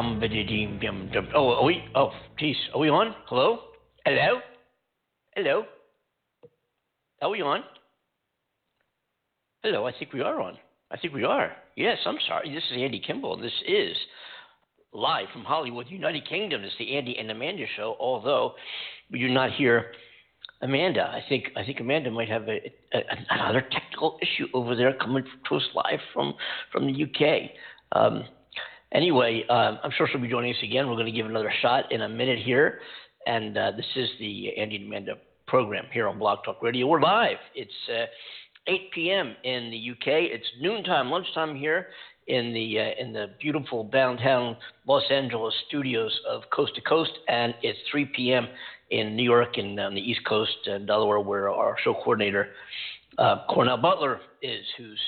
Bum, bim, bim, Oh, are we? Oh, geez, are we on? Hello? Hello? Hello? Are we on? Hello, I think we are on. I think we are. Yes, I'm sorry. This is Andy Kimball. This is live from Hollywood, United Kingdom. It's the Andy and Amanda show. Although do not hear Amanda, I think I think Amanda might have a, a, another technical issue over there coming to us live from from the UK. Um, anyway, um, I'm sure she'll be joining us again. We're going to give another shot in a minute here, and uh, this is the Andy and Amanda program here on Blog Talk Radio. We're live. It's uh, 8 p.m. in the UK. It's noontime, lunchtime here in the uh, in the beautiful downtown Los Angeles studios of Coast to Coast, and it's 3 p.m. in New York and on the East Coast and Delaware, where our show coordinator uh, Cornell Butler is, who's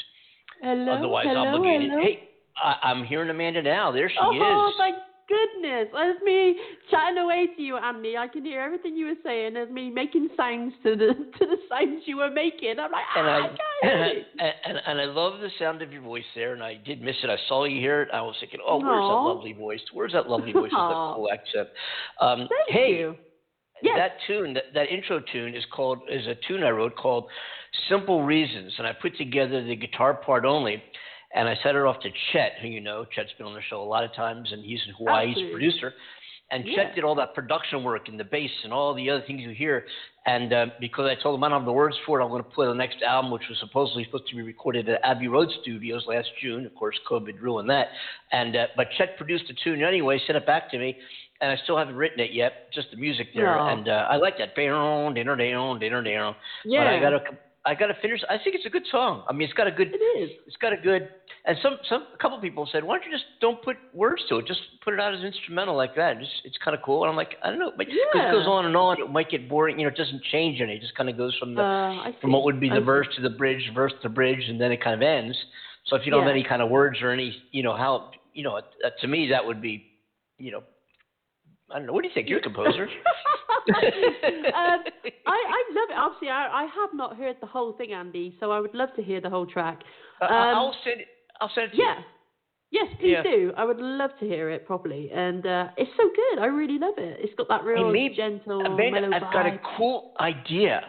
hello, otherwise hello, obligated. Hello. Hey, I, am hearing Amanda now. There she is. oh, my goodness. There's me chatting away to you, Andy. I can hear everything you were saying. There's me making sounds to the to the sounds you were making. I'm like, and ah, I, I can't hear and, and, and I love the sound of your voice there, and I did miss it. I saw you hear it. I was thinking, oh, where's that lovely voice? Where's that lovely voice with that cool accent? Um, Thank hey, you. Yes. that tune, that, that intro tune is called is a tune I wrote called "Simple Reasons," and I put together the guitar part only. And I sent it off to Chet, who you know. Chet's been on the show a lot of times, and he's in Hawaii. He's a Absolutely. producer. And Yeah. Chet did all that production work and the bass and all the other things you hear. And uh, because I told him I don't have the words for it, I'm going to play the next album, which was supposedly supposed to be recorded at Abbey Road Studios last June. Of course, COVID ruined that. And uh, but Chet produced the tune anyway, sent it back to me, and I still haven't written it yet, just the music there. Aw. And uh, I like that. Down, dinner, down, dinner, down. Yeah. But I gotta, I gotta finish. I think it's a good song. I mean, it's got a good It is. it's got a good and some some a couple people said why don't you just don't put words to it just put it out as instrumental like that just it's kind of cool and i'm like i don't know but 'cause Yeah. it goes on and on it might get boring you know it doesn't change any it just kind of goes from the Uh, from what would be I the see. verse to the bridge verse to bridge and then it kind of ends so if you don't have any kind of words or any you know how you know uh, to me that would be you know i don't know what do you think you're a composer um, I, I love it. Obviously, I, I have not heard the whole thing, Andy, so I would love to hear the whole track. Uh, Um, i'll send it i'll send it to Yeah. you Yes, please Yeah. do. I would love to hear it properly. And uh, it's so good. I really love it. It's got that real maybe- gentle, i've got a cool idea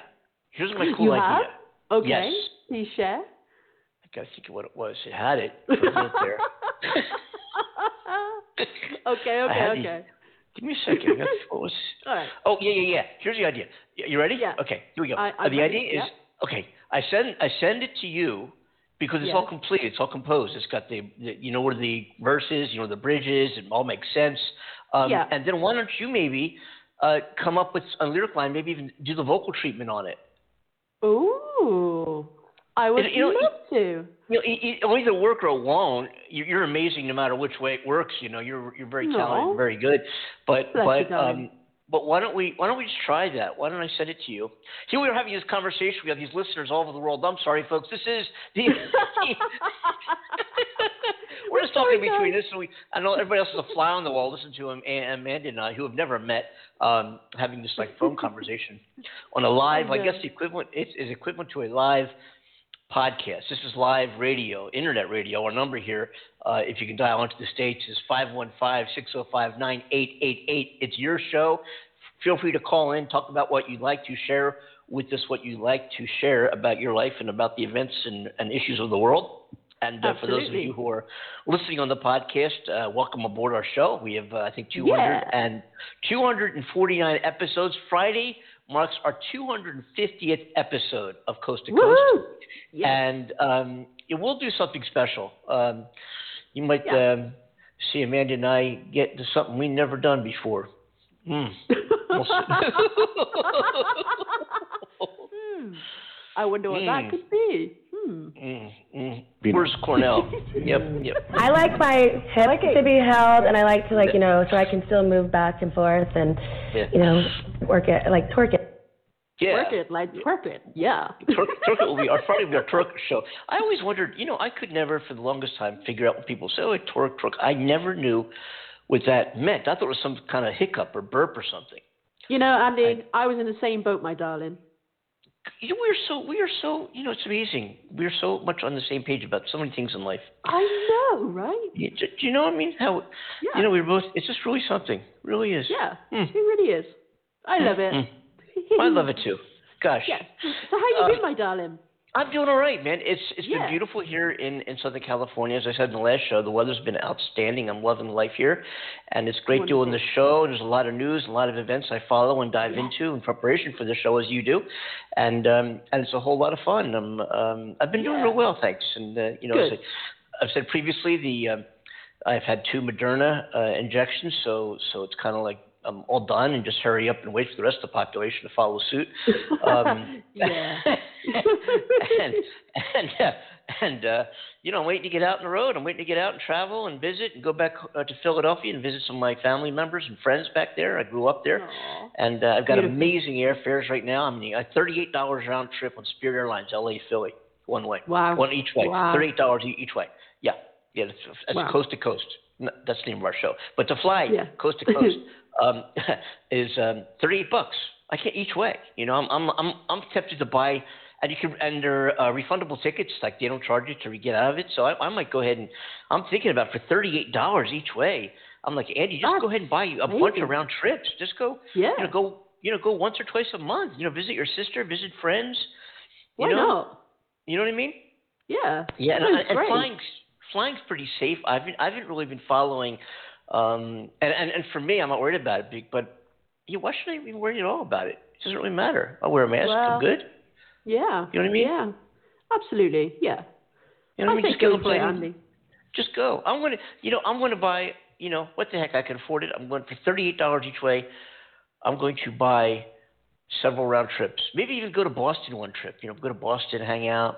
here's my cool You idea have? Okay. Yes. Please share. I gotta think of what it was. It had it. It was there. okay, okay, okay. Give me a second. What was? Right. Oh yeah, yeah, yeah. Here's the idea. You ready? Yeah. Okay. Here we go. I- Uh, the ready, idea is yeah. okay. I send I send it to you because it's all complete. It's all composed. It's got the, the you know where the verse is, you know the bridges. It all makes sense. Um, Yeah. And then why don't you maybe uh, come up with a lyric line? Maybe even do the vocal treatment on it. Ooh. I would you know, love to. You know, e- e- either work or. You- You're amazing no matter which way it works. You know, you're you're very talented, and very good. But Bless but um, but why don't we why don't we just try that? Why don't I send it to you? Here we are having this conversation. We have these listeners all over the world. I'm sorry, folks. This is the. We're just talking Sorry, between this. And we, I know everybody else is a fly on the wall. Listen to him, and Amanda and I, who have never met, um, having this like phone conversation on a live. I guess the equivalent it's is equivalent to a live podcast. This is live radio, internet radio. Our number here, uh, if you can dial into the States, is 515-605-9888. It's your show. Feel free to call in, talk about what you'd like to share with us, what you'd like to share about your life and about the events and, and issues of the world. And uh, for those of you who are listening on the podcast, uh, welcome aboard our show. We have, uh, I think, 200 Yeah. and 249 episodes. Friday marks our 250th episode of Coast to Coast. Yes. And um, it will do something special. Um, you might Yeah. um, see Amanda and I get to something we've never done before. Hmm. Hmm. I wonder what Hmm. that could be. Mm, mm. Where's Cornell? yep, yep. I like my hips to be held, and I like to like you know, so I can still move back and forth, and Yeah. you know, work it like twerk it. Yeah. Work it, like twerk it. Yeah. Turk, Turk will be our Friday will be our twerk show. I always wondered, you know, I could never for the longest time figure out when people say, "Oh, twerk, twerk." I never knew what that meant. I thought it was some kind of hiccup or burp or something. You know, Andy, I, was in the same boat, my darling. You we're so we are so you know it's amazing. We're so much on the same page about so many things in life. I know, right? You, do, do you know what I mean? How Yeah. you know we're both. It's just really something. really is. Yeah, Mm. it really is. I love it. Mm. I love it too. Gosh. Yeah. So how you Uh, been, my darling? I'm doing all right, man. It's it's Yeah. been beautiful here in in Southern California. As I said in the last show, the weather's been outstanding. I'm loving life here, and it's great doing the show. There's a lot of news, a lot of events I follow and dive Yeah. into in preparation for the show, as you do, and um, and it's a whole lot of fun. I'm um, I've been doing Yeah. real well, thanks. And uh, you know, as. I, I've said previously, the um, I've had two Moderna uh, injections, so so it's kind of like I'm all done and just hurry up and wait for the rest of the population to follow suit. Um, yeah. and and uh, and uh, you know, I'm waiting to get out on the road. I'm waiting to get out and travel and visit and go back uh, to Philadelphia and visit some of my family members and friends back there. I grew up there, Aw. and uh, I've got Beautiful. amazing airfares right now. I'm a thirty-eight dollars round trip on Spirit Airlines, L.A. Philly, one way, Wow. one each way, Wow. thirty-eight dollars each way. Yeah, yeah, that's, that's Wow. coast to coast. No, that's the name of our show. But to fly Yeah. coast to coast um, is um, thirty-eight bucks. I can't each way. You know, I'm I'm I'm I'm tempted to buy, and you can and they're uh, refundable tickets. Like they don't charge you to get out of it. So I, I might go ahead and I'm thinking about for thirty-eight dollars each way. I'm like Andy, just That's go ahead and buy a bunch of round trips. Just go, Yeah. you know, go you know go once or twice a month. You know, visit your sister, visit friends. You Why know, not? You know what I mean? Yeah. Yeah, and, and flying's flying's pretty safe. I've been, I haven't really been following, um, and, and and for me, I'm not worried about it. But yeah, why should I be worried at all about it? It doesn't really matter. I wear a mask. Well, I'm good. Yeah. You know what I mean? Yeah. Absolutely. Yeah. You know what I I mean? Just go on a for it, plane. Andy. Just go. I'm gonna, you know, I'm gonna buy. You know, what the heck? I can afford it. I'm going for thirty-eight dollars each way. I'm going to buy several round trips. Maybe even go to Boston one trip. You know, go to Boston, hang out.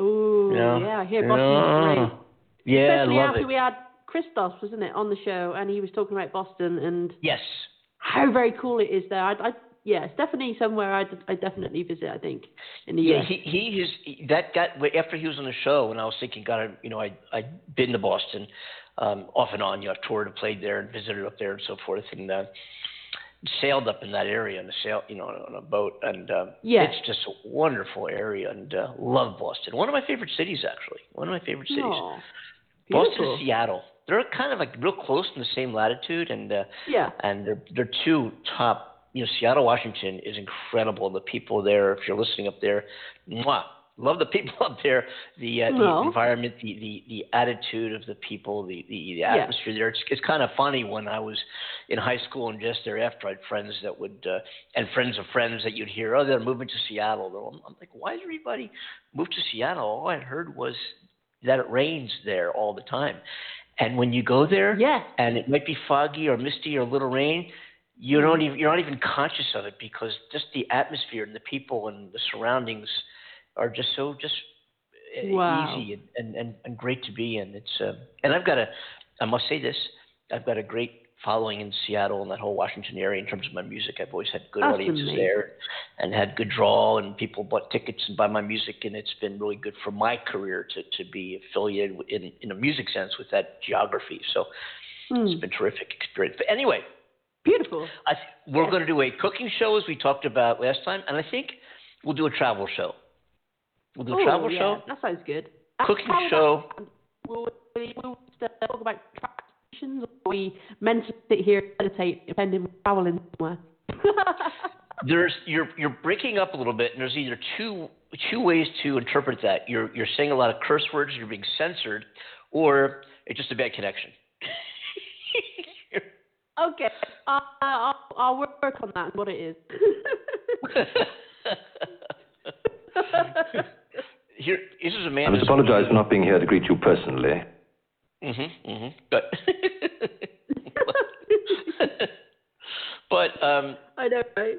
Ooh, Yeah. yeah. I hear Yeah. Great. Yeah, Especially I love after it. we had Christos, wasn't it, on the show, and he was talking about Boston and Yes. how very cool it is there. I, I yeah, it's definitely somewhere I'd, I definitely visit. I think in the Yeah, US. he he is that got after he was on the show, and I was thinking, God, I, you know, I I'd been to Boston, um, off and on. You know, I've toured and played there and visited up there and so forth, and uh, sailed up in that area on a sail, you know, on a boat, and uh, Yeah. it's just a wonderful area, and uh, love Boston. One of my favorite cities, actually. One of my favorite cities. Aw, Boston Seattle. They're kind of like real close in the same latitude, and uh, Yeah. and they're they're two top. You know, Seattle, Washington is incredible. The people there, if you're listening up there, mwah, love the people up there. The uh, the environment, the, the the attitude of the people, the the, the Yeah. atmosphere there. It's it's kind of funny when I was in high school and just thereafter, I had friends that would uh, and friends of friends that you'd hear, oh, they're moving to Seattle. They're- I'm like, why does everybody move to Seattle? All I heard was that it rains there all the time. And when you go there, Yeah. and it might be foggy or misty or a little rain, you don't even you're not even conscious of it because just the atmosphere and the people and the surroundings are just so just uh, Wow. easy and, and, and, and great to be in. It's uh, and I've got a I must say this I've got a great following in Seattle and that whole Washington area in terms of my music. I've always had good That's audiences amazing. there and had good draw and people bought tickets and buy my music and it's been really good for my career to, to be affiliated in, in a music sense with that geography. So Hmm. it's been a terrific experience. But anyway, Beautiful. I we're Yeah. going to do a cooking show as we talked about last time, and I think we'll do a travel show. We'll do a Oh, travel yeah, show, That sounds good. cooking show. that- Will we, will talk about traditions, or are we meant to sit here and meditate, depending on traveling somewhere? There's you're you're breaking up a little bit, and there's either two two ways to interpret that. You're you're saying a lot of curse words, you're being censored, or it's just a bad connection. okay, uh, I'll, I'll work on that. What it is. Here, this is a I man. I must apologize for not being here to greet you personally. Mhm, mm mhm. But but um, I know, right?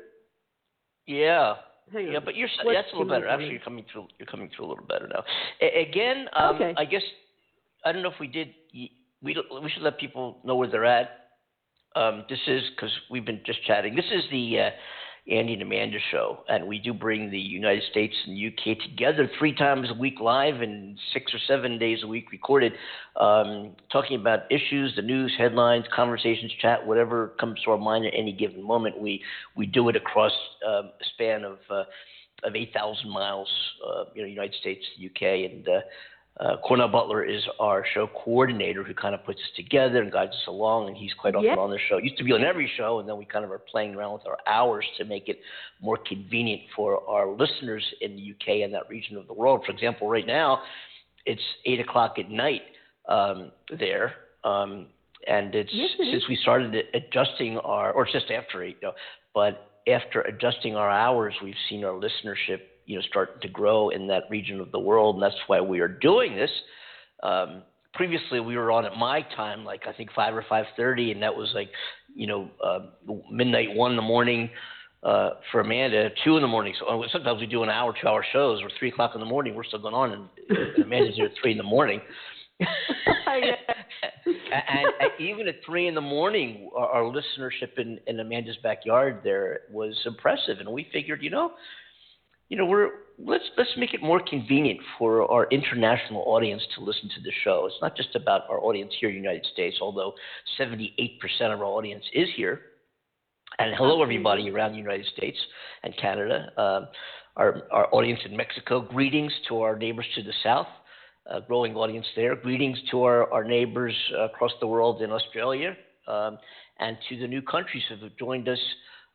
yeah. Hang on. Yeah, but you're What's that's a little better. Actually, you're coming through. You're coming through a little better now. A- again, um, Okay. I guess I don't know if we did. We don't- we should let people know where they're at. Um, this is because we've been just chatting. This is the uh, Andy and Amanda show, and we do bring the United States and UK together three times a week live and six or seven days a week recorded, um, talking about issues, the news, headlines, conversations, chat, whatever comes to our mind at any given moment. We we do it across um, a span of uh, of 8,000 miles, uh, you know, United States, UK, and uh, Cornell Butler is our show coordinator who kind of puts us together and guides us along, and he's quite often on the show. Used to be on every show, and then we kind of are playing around with our hours to make it more convenient for our listeners in the UK and that region of the world. For example, right now, it's eight o'clock at night um, there, um, and it's Yes, it since we started adjusting our, or just after eight, you know, but after adjusting our hours, we've seen our listenership, you know, start to grow in that region of the world, and that's why we are doing this. Um, previously, we were on at my time, like I think five or five thirty, and that was like, you know, uh, midnight, one in the morning. Uh, for Amanda, two in the morning. So sometimes we do an hour, two hour shows, or three o'clock in the morning. We're still going on, and, and Amanda's here at three in the morning. And, and even at three in the morning, our, our listenership in, in Amanda's backyard there was impressive, and we figured, you know, you know, we're let's let's make it more convenient for our international audience to listen to the show. It's not just about our audience here in the United States, although 78% of our audience is here. And hello, everybody around the United States and Canada. Um, our, our audience in Mexico, greetings to our neighbors to the south, uh, growing audience there. Greetings to our, our neighbors uh, across the world in Australia um, and to the new countries who have joined us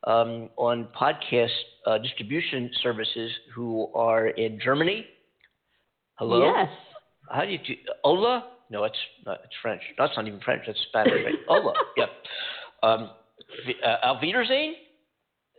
um, on podcast uh, distribution services who are in Germany. Hello? Yes. How do you do? Hola? No, it's not, it's French. That's not even French. That's Spanish, right? Hola. Yep. Um, uh, Wiedersehen?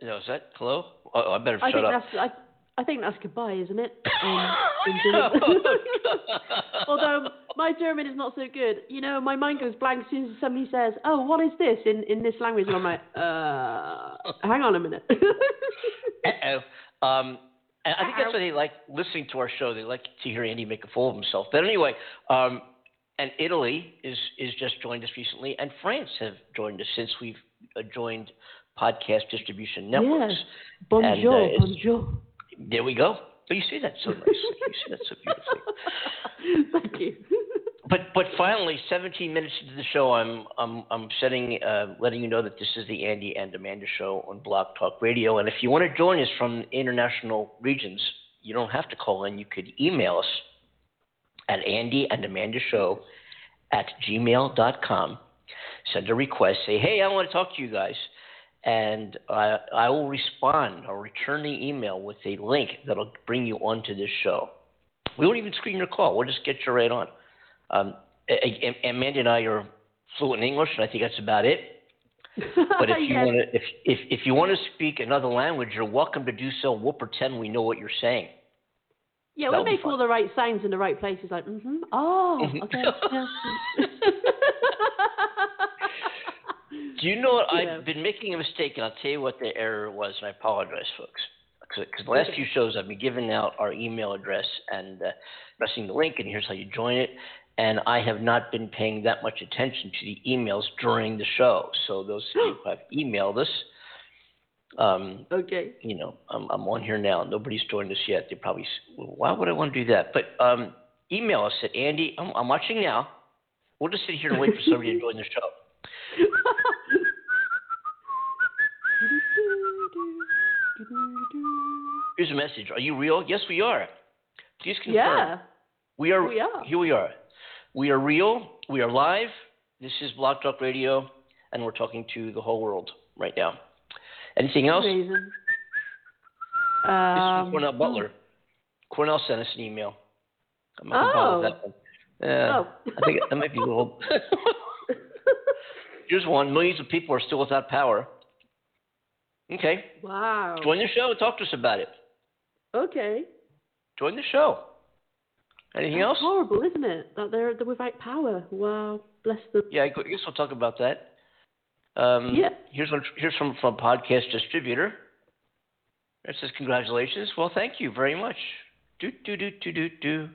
No, is that hello? Oh, I better I shut think up. that's I, I think that's goodbye, isn't it? Um, in German. Although my German is not so good. You know, my mind goes blank as soon as somebody says, "Oh, what is this?" in in this language, and I'm like, "Uh, hang on a minute." Uh-oh. Um, and I think that's why they like listening to our show. They like to hear Andy make a fool of himself. But anyway, um, and Italy is is just joined us recently, and France have joined us since we've uh, joined podcast distribution networks. Yes. Bonjour, And, uh, bonjour. There we go. Oh, you see that so nicely. you see that so beautifully. Thank you. But but finally, 17 minutes into the show, I'm I'm I'm setting uh, letting you know that this is the Andy and Amanda show on Blog Talk Radio, and if you want to join us from international regions, you don't have to call in. You could email us at Andy and Amanda Show at gmail.com. Send a request. Say, hey, I want to talk to you guys. And I, I will respond. I'll return the email with a link that'll bring you onto this show. We won't even screen your call. We'll just get you right on. Um, A- A- Amanda and I are fluent in English, and I think that's about it. But if you Yes. want to, if, if if you want to speak another language, you're welcome to do so. We'll pretend we know what you're saying. Yeah, That'll we be make all the right sounds in the right places, like, mm-hmm. Oh, Mhm. okay. Do you know what? I've been making a mistake, and I'll tell you what the error was, and I apologize, folks. Because the last few shows, I've been giving out our email address and uh, pressing the link, and here's how you join it. And I have not been paying that much attention to the emails during the show. So those of you who have emailed us, um, okay. you know, I'm, I'm on here now. Nobody's joined us yet. They probably, well, why would I want to do that? But um, email us at Andy. I'm, I'm watching now. We'll just sit here and wait for somebody to join the show. Here's a message. Are you real? Yes, we are. Please confirm. yeah. We are. We are. Here we are. We are real. We are live. This is Blog Talk Radio, and we're talking to the whole world right now. Anything else? Amazing. This is Um, Cornell Butler. Cornell sent us an email. I'm not Oh. involved that one. Yeah, Oh. I think that might be a little. Here's one. Millions of people are still without power. Okay. wow. Join the show. Talk to us about it. Okay. Join the show. Anything That's else? horrible, isn't it? That they're, they're without power. Wow. Bless them. Yeah, I guess we'll talk about that. Um, Yeah. Here's one, here's from from podcast distributor. It says congratulations. Well, thank you very much. Do do do do do do.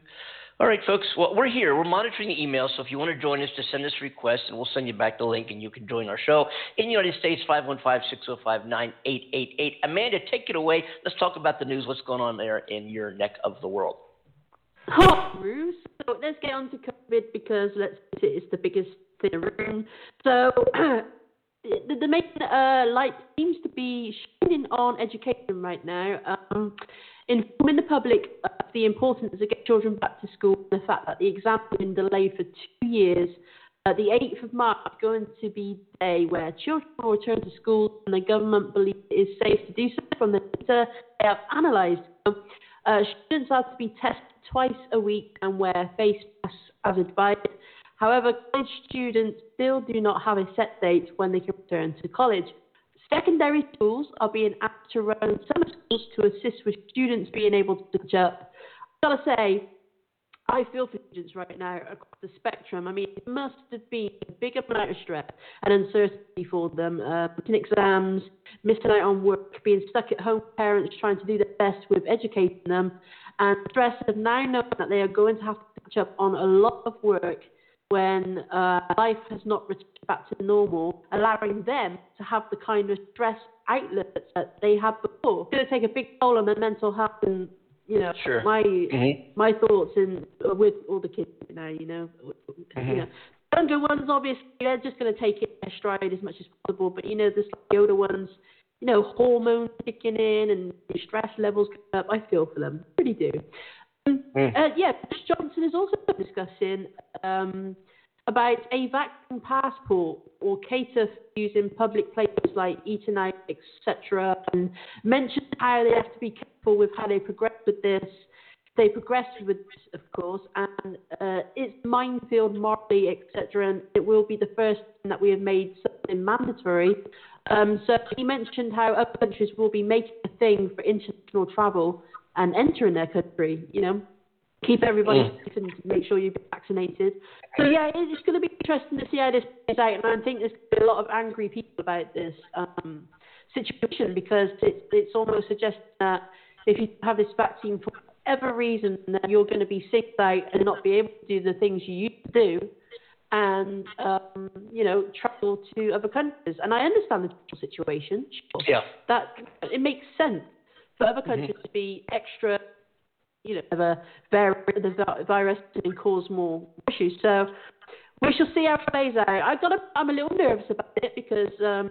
All right, folks. Well, we're here. We're monitoring the email. So if you want to join us, just send us a request, and we'll send you back the link, and you can join our show in the United States. 515-605-9888. Amanda, take it away. Let's talk about the news. What's going on there in your neck of the world? Hot Bruce. So let's get on to COVID because let's face it, it's the biggest thing room. So the, the main uh, light seems to be shining on education right now, um, informing the public of the importance of getting children back to school and the fact that the exam has been delayed for two years. Uh, the 8th of March is going to be the day where children will return to school and the government believes it is safe to do so from the data they have analysed. Uh, students are to be tested twice a week and wear face masks as advised. However, college students still do not have a set date when they can return to college. Secondary schools are being asked to run summer schools to assist with students being able to catch up. I've got to say, I feel for students right now across the spectrum. I mean, it must have been a big amount of stress and uncertainty for them. Uh, exams, missing out on work, being stuck at home, parents trying to do their best with educating them, and stress of now knowing that they are going to have to catch up on a lot of work when uh, life has not returned back to normal, allowing them to have the kind of stress outlets that they had before. It's going to take a big toll on their mental health and you know Sure. my Mhm. my thoughts in uh, with all the kids now. You know, Mhm. you know. Younger ones, obviously, they're just going to take it in stride as much as possible. But you know, the older ones, you know, hormones kicking in and stress levels going up. I feel for them, I really do. Mm. uh, yeah, Boris Johnson is also discussing um, about a vaccine passport or cater for use in public places like eating etc. And mentioned how they have to be careful with how they progress with this. They progress with this, of course, and uh, it's minefield morally, etc. And it will be the first that we have made something mandatory. Um, so he mentioned how other countries will be making a thing for international travel and entering their country. You know, keep everybody Mm. safe and make sure you get vaccinated. So yeah, it's going to be interesting to see how this plays out, and I think there's going to be a lot of angry people about this um, situation because it's it's almost suggesting that if you have this vaccine for whatever reason, that you're going to be sick out and not be able to do the things you used to do. And um, you know, travel to other countries, and I understand the situation. Sure Yeah. that it makes sense for other countries to be extra, you know, the virus and cause more issues. So we shall see how it plays out. I got, a, I'm a little nervous about it because, um,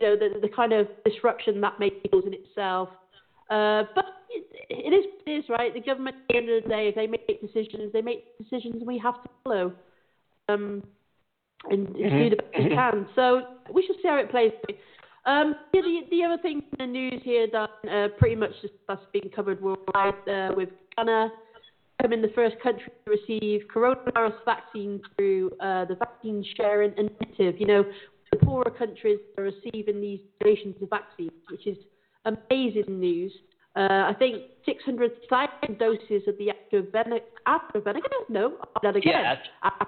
you know, the the kind of disruption that may cause in itself. Uh, but it, it is it is, right? The government, at the end of the day, if they make decisions, they make decisions, and we have to follow. Um, and, and do the best we can. So we shall see how it plays. Um, yeah, the, the other thing in the news here that uh, pretty much just that's being covered worldwide uh, with Ghana becoming the first country to receive coronavirus vaccine through uh, the vaccine sharing initiative. You know, the poorer countries are receiving these donations of vaccines, which is amazing news. Uh, I think 600,000 doses of the AstraZeneca, AstraZeneca? No, that again.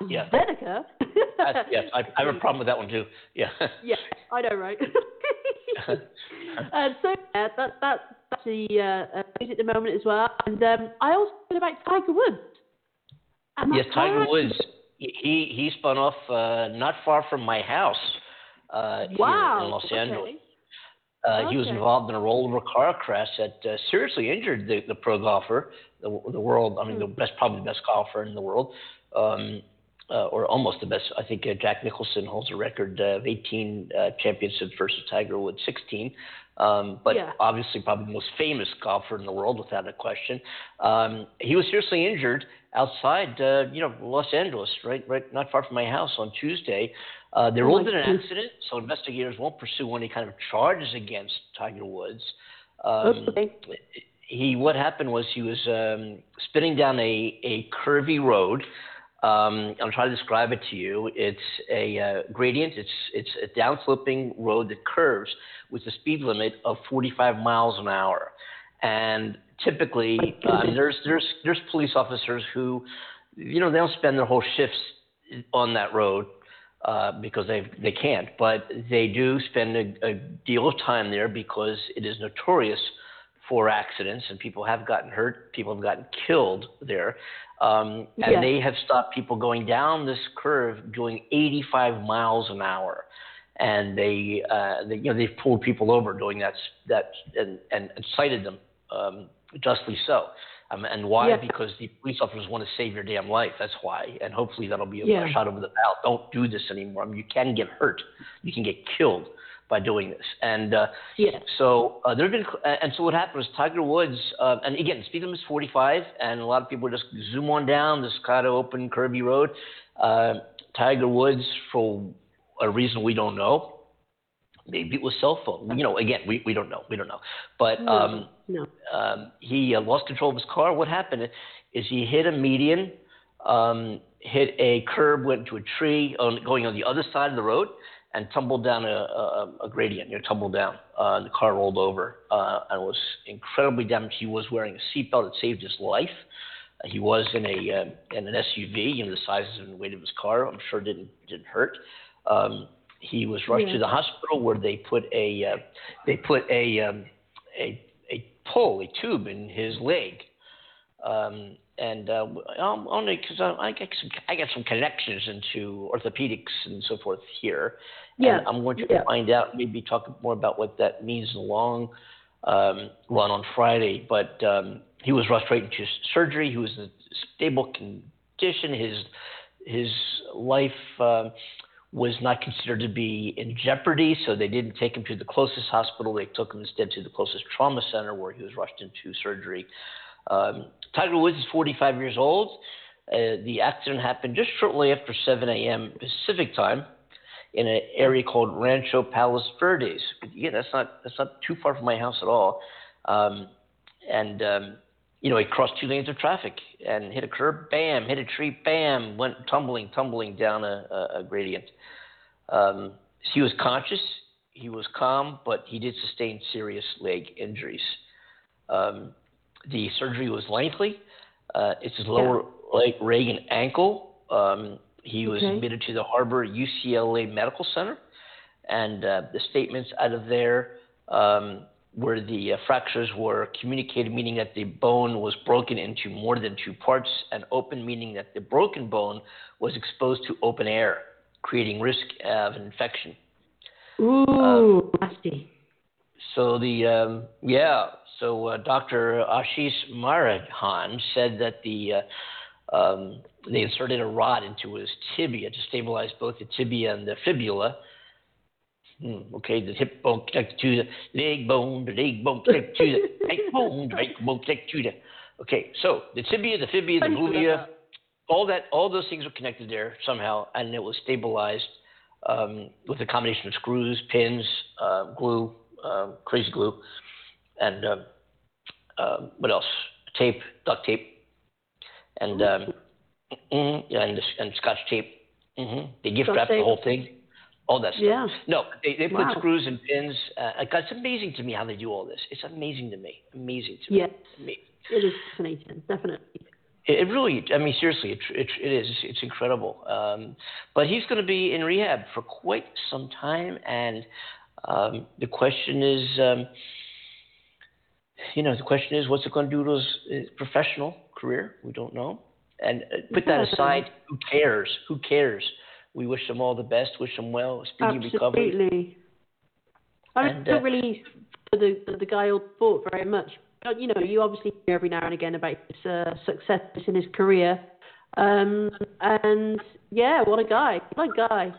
Yeah. AstraZeneca. That's, yes, I, I have a problem with that one too. Yeah. Yeah, I know, right? uh, so yeah, that that that's the uh, uh, at the moment as well. And um, I also heard about Tiger Woods. And yes, Tiger. Woods. He he spun off uh, not far from my house uh, Wow. here in Los Angeles. okay. Uh, He was involved in a rollover car crash that uh, seriously injured the, the pro golfer, the, the world. I mean, the Hmm. best, probably the best golfer in the world, um, uh, or almost the best. I think uh, Jack Nicholson holds a record uh, of 18 uh, championships versus Tiger Woods 16. Um, but Yeah. obviously, probably the most famous golfer in the world, without a question. Um, he was seriously injured outside, uh, you know, Los Angeles, right, right, not far from my house on Tuesday. Uh, there Oh, ruled in an accident, so investigators won't pursue any kind of charges against Tiger Woods. Um, Okay. he what happened was he was um, spinning down a, a curvy road. Um, I'll try to describe it to you. It's a uh, gradient. It's it's a downsloping road that curves with a speed limit of 45 miles an hour. And typically, um, there's there's there's police officers who, you know, they don't spend their whole shifts on that road uh, because they they can't, but they do spend a, a deal of time there because it is notorious for accidents and people have gotten hurt, people have gotten killed there, um, and Yeah. they have stopped people going down this curve doing 85 miles an hour. And they, uh, they, you know, they've pulled people over doing that, that, and, and, and cited them, um, justly so. Um, and why? Yeah. Because the police officers want to save your damn life. That's why. And hopefully that'll be a, Yeah. shot over the bow. Don't do this anymore. I mean, you can get hurt. You can get killed by doing this. And uh, Yeah. so uh, there have been, and so what happened was Tiger Woods, uh, and again, speed limit is 45, and a lot of people just zoom on down this kind of open, curvy road. Uh, Tiger Woods, for a reason we don't know, maybe it was cell phone. You know, again, we, we don't know. We don't know. But um, No. um, he uh, lost control of his car. What happened is he hit a median, um, hit a curb, went to a tree on, going on the other side of the road, and tumbled down a, a, a gradient. You know, tumbled down. Uh, the car rolled over uh, and was incredibly damaged. He was wearing a seatbelt that saved his life. Uh, he was in a uh, in an SUV. You know, the size and weight of his car. I'm sure didn't didn't hurt. Um, he was rushed Yeah. to the hospital where they put a uh, they put a um, a a pole, a tube in his leg. Um, and uh, um, only because I, I got some I got some connections into orthopedics and so forth here. Yeah. And I'm going to Yeah. find out, maybe talk more about what that means in the long um, run on Friday. But um, he was rushed right into surgery. He was in a stable condition. His his life um, was not considered to be in jeopardy, so they didn't take him to the closest hospital. They took him instead to the closest trauma center where he was rushed into surgery. Um, Tiger Woods is 45 years old. Uh, the accident happened just shortly after 7 a.m. Pacific time in an area called Rancho Palos Verdes. Yeah, that's not that's not too far from my house at all. Um, and um, you know, he crossed two lanes of traffic and hit a curb, bam, hit a tree, bam, went tumbling, tumbling down a, a, gradient. Um, he was conscious, he was calm, but he did sustain serious leg injuries. Um, the surgery was lengthy. Uh, it's his lower leg, leg and ankle. Um, he was Okay. admitted to the Harbor UCLA Medical Center, and uh, the statements out of there um, where the uh, fractures were communicated, meaning that the bone was broken into more than two parts, and open, meaning that the broken bone was exposed to open air, creating risk of infection. Ooh, nasty. So the um, yeah, so uh, Dr. Ashish Mahajan said that the uh, um, they inserted a rod into his tibia to stabilize both the tibia and the fibula. Hmm, okay, the hip bone connected to the leg bone, the leg bone connected to the leg bone, the neck bone connected to the. Okay, so the tibia, the fibia, the Thanks for buvia, that. all that, all those things were connected there somehow, and it was stabilized um, with a combination of screws, pins, uh, glue, um, crazy glue, and um, um what else? Tape, duct tape, and um, mhm, yeah, and, and scotch tape. hmm They gift wrapped the whole thing, all that stuff. Yeah. No, they, they put Wow. screws and pins. Uh, it's amazing to me how they do all this. It's amazing to me. Amazing to me. It is fascinating, definitely. It, it really, I mean, seriously, it, it, it is. It's incredible. Um, but he's going to be in rehab for quite some time, and um, the question is, um, you know, the question is, what's it going to do to his, his professional career? We don't know. And uh, put that aside, who cares? Who cares? We wish him all the best. Wish him well, speedy recovery. Absolutely. I And, don't uh, really for the for the guy or thought very much. But, You know, you obviously hear every now and again about his uh, success in his career. Um, and yeah, what a guy! What a guy!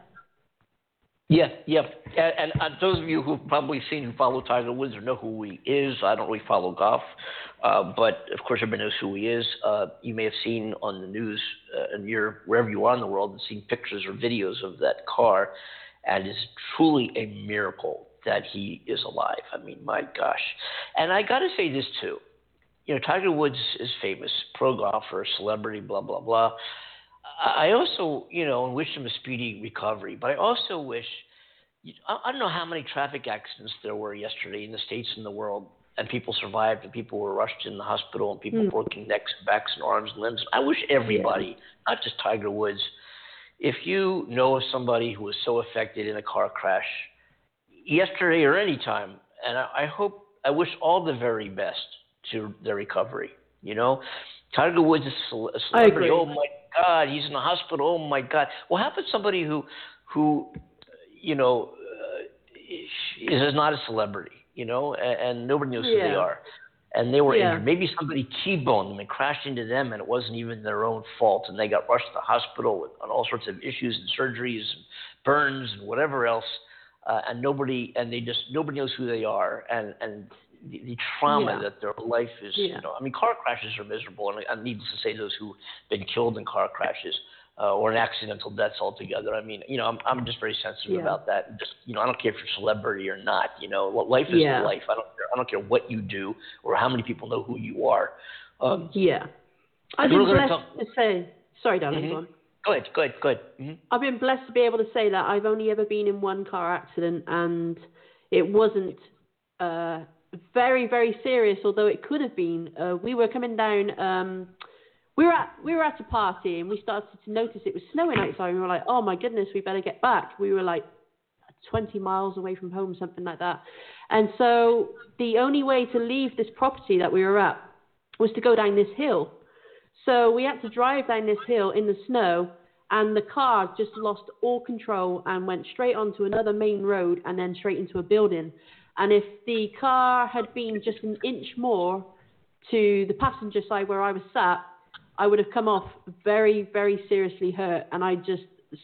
Yeah, yeah. And, and those of you who've probably seen and follow Tiger Woods or know who he is, I don't really follow golf, uh, but of course everybody knows who he is. Uh, you may have seen on the news uh, and you're wherever you are in the world and seen pictures or videos of that car, and it's truly a miracle that he is alive. I mean, my gosh. And I got to say this too. You know, Tiger Woods is famous, pro golfer, celebrity, blah blah blah. I also, you know, wish him a speedy recovery, but I also wish I don't know how many traffic accidents there were yesterday in the states and the world, and people survived, and people were rushed in the hospital, and people Hmm. broken necks, and backs, and arms and limbs. I wish everybody, not just Tiger Woods, if you know of somebody who was so affected in a car crash yesterday or any time, and I, I hope I wish all the very best to their recovery. You know, Tiger Woods is a cele- a I celebrity. agree. Oh my God, he's in the hospital. Oh my God. Well, how about somebody who, who, you know, uh, is not a celebrity, you know, and, and nobody knows who they are. and they were Yeah. injured. Maybe somebody T-boned them and crashed into them, and it wasn't even their own fault, and they got rushed to the hospital with on all sorts of issues and surgeries and burns and whatever else, uh, and nobody and they just nobody knows who they are, and and the, the trauma Yeah. that their life is. Yeah. You know, I mean, car crashes are miserable, and, and needless to say, those who've been killed in car crashes. Uh, or an accidental deaths altogether. I mean, you know, I'm I'm just very sensitive Yeah. about that. Just you know, I don't care if you're a celebrity or not. You know, life is life. I don't care. I don't care what you do or how many people know who you are. Um, Yeah. I've been blessed talk- to say. Sorry, darling. Mhm. Go on. go ahead. Go ahead. Go ahead. hmm I've been blessed to be able to say that I've only ever been in one car accident, and it wasn't uh, very, very serious. Although it could have been. Uh, we were coming down. Um, we were at we were at a party, and we started to notice it was snowing outside. We were like, "Oh my goodness, we better get back." We were like 20 miles away from home, something like that. And so the only way to leave this property that we were at was to go down this hill. So we had to drive down this hill in the snow, and the car just lost all control and went straight onto another main road and then straight into a building. And if the car had been just an inch more to the passenger side where I was sat, I would have come off very, very seriously hurt. And I just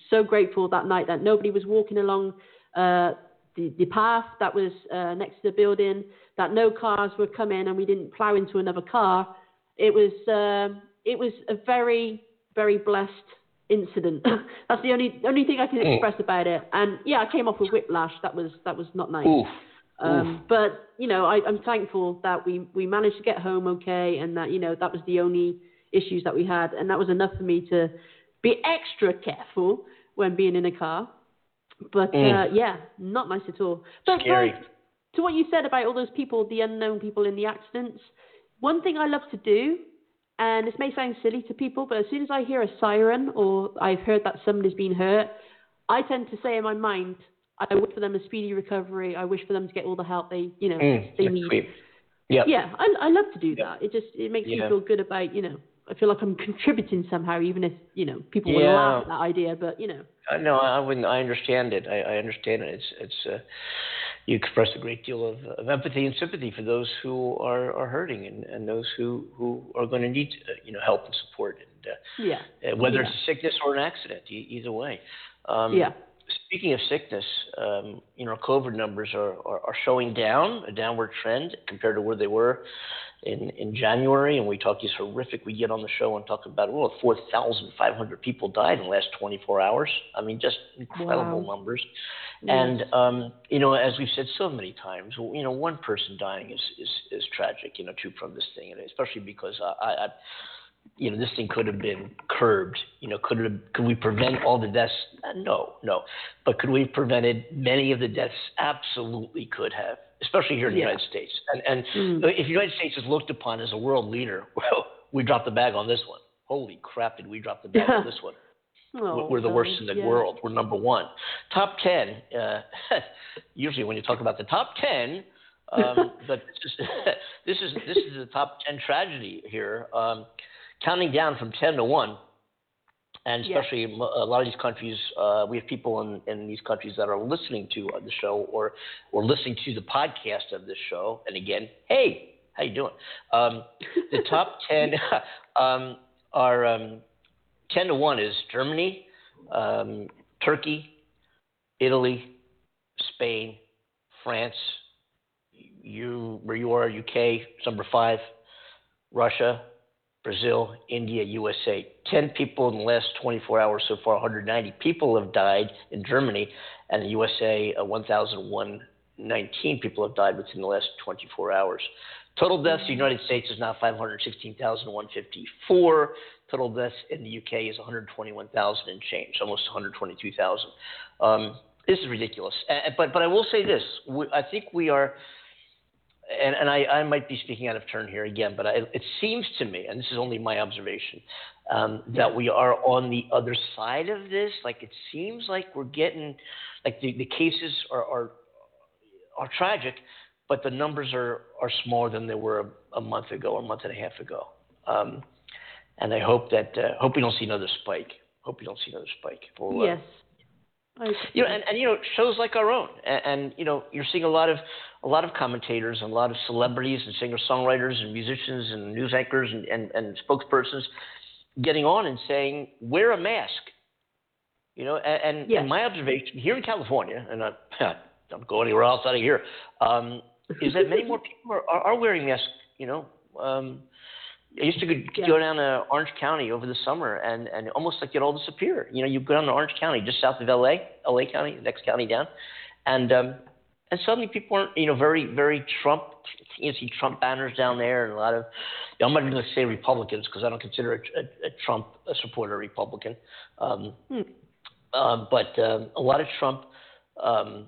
so grateful that night that nobody was walking along uh, the, the path that was uh, next to the building, that no cars were coming and we didn't plow into another car. It was um it was a very very blessed incident. That's the only only thing I can Mm. express about it. And yeah, I came off with whiplash. That was that was not nice. Oof. Um, but you know, I, I'm thankful that we we managed to get home okay, and that you know that was the only issues that we had, and that was enough for me to be extra careful when being in a car. But Mm. uh, yeah, not nice at all. But Scary. but to what you said about all those people, the unknown people in the accidents, one thing I love to do, and this may sound silly to people, but as soon as I hear a siren or I've heard that somebody's been hurt, I tend to say in my mind, I wish for them a speedy recovery. I wish for them to get all the help they, you know, Mm, they need. sweet. Yeah. Yeah, I, I love to do Yeah. that. It just it makes me feel good about, you know, I feel like I'm contributing somehow, even if you know people will Yeah. laugh at that idea. But you know, Uh, no, I wouldn't. I understand it. I, I understand it. It's it's uh, you express a great deal of, of empathy and sympathy for those who are, are hurting and, and those who, who are going to need uh, you know help and support and uh, yeah, uh, whether Yeah. it's a sickness or an accident, e- either way. Um, yeah, Speaking of sickness, um, you know, COVID numbers are, are, are showing down, a downward trend compared to where they were in, in January. And we talk these horrific, we get on the show and talk about, well, 4,500 people died in the last 24 hours. I mean, just incredible Wow. numbers. Yes. And, um, you know, as we've said so many times, you know, one person dying is, is, is tragic, you know, too, from this thing. And especially because I, I, I you know, this thing could have been curbed. You know, could have, could we prevent all the deaths? Uh, No, no. But could we have prevented many of the deaths? Absolutely could have, especially here in the Yeah. United States. And, and Mm. if the United States is looked upon as a world leader, well, we dropped the bag on this one. Holy crap, did we drop the bag on this one? Oh, We're the worst in the yeah. world. We're number one. Top 10, uh, usually when you talk about the top 10, um, but this is, this is this is the top 10 tragedy here, um, counting down from 10 to 1. And especially a lot of these countries, uh, we have people in, in these countries that are listening to uh, the show or, or listening to the podcast of this show. And again, hey, how you doing? Um, the top 10 um, are um, 10 to 1 is Germany, um, Turkey, Italy, Spain, France, you where you are, UK, number five, Russia, Brazil, India, USA. 10 people in the last 24 hours so far, 190 people have died in Germany, and the USA, uh, 1,119 people have died within the last 24 hours. Total deaths, in the United States is now 516,154. Total deaths in the UK is 121,000 and change, almost 122,000. Um, this is ridiculous. Uh, but but I will say this: we, I think we are, and, and I, I might be speaking out of turn here again, but I, it seems to me, and this is only my observation, um, that we are on the other side of this. Like it seems like we're getting, like the, the cases are, are are tragic, but the numbers are, are smaller than they were a, a month ago or a month and a half ago. Um, and I hope that uh, hope we don't see another spike. Hope we don't see another spike. We'll, uh, You know, and, and you know, shows like our own, and, and you know, you're seeing a lot of a lot of commentators and a lot of celebrities and singer songwriters and musicians and news anchors and, and, and spokespersons getting on and saying, wear a mask. You know, and, and, Yes. and my observation here in California, and I don't go anywhere else out of here, um, is that many more people are, are, are wearing masks. You know, um, I used to go, Yeah. go down to Orange County over the summer and, and almost like it all disappear. You know, you go down to Orange County, just south of LA, LA County, the next county down, and um, and suddenly people aren't, you know, very very Trump. You see Trump banners down there, and a lot of. You know, I'm not even going to say Republicans because I don't consider a, a, a Trump a supporter a Republican. Um, Hmm. um, but um, a lot of Trump um,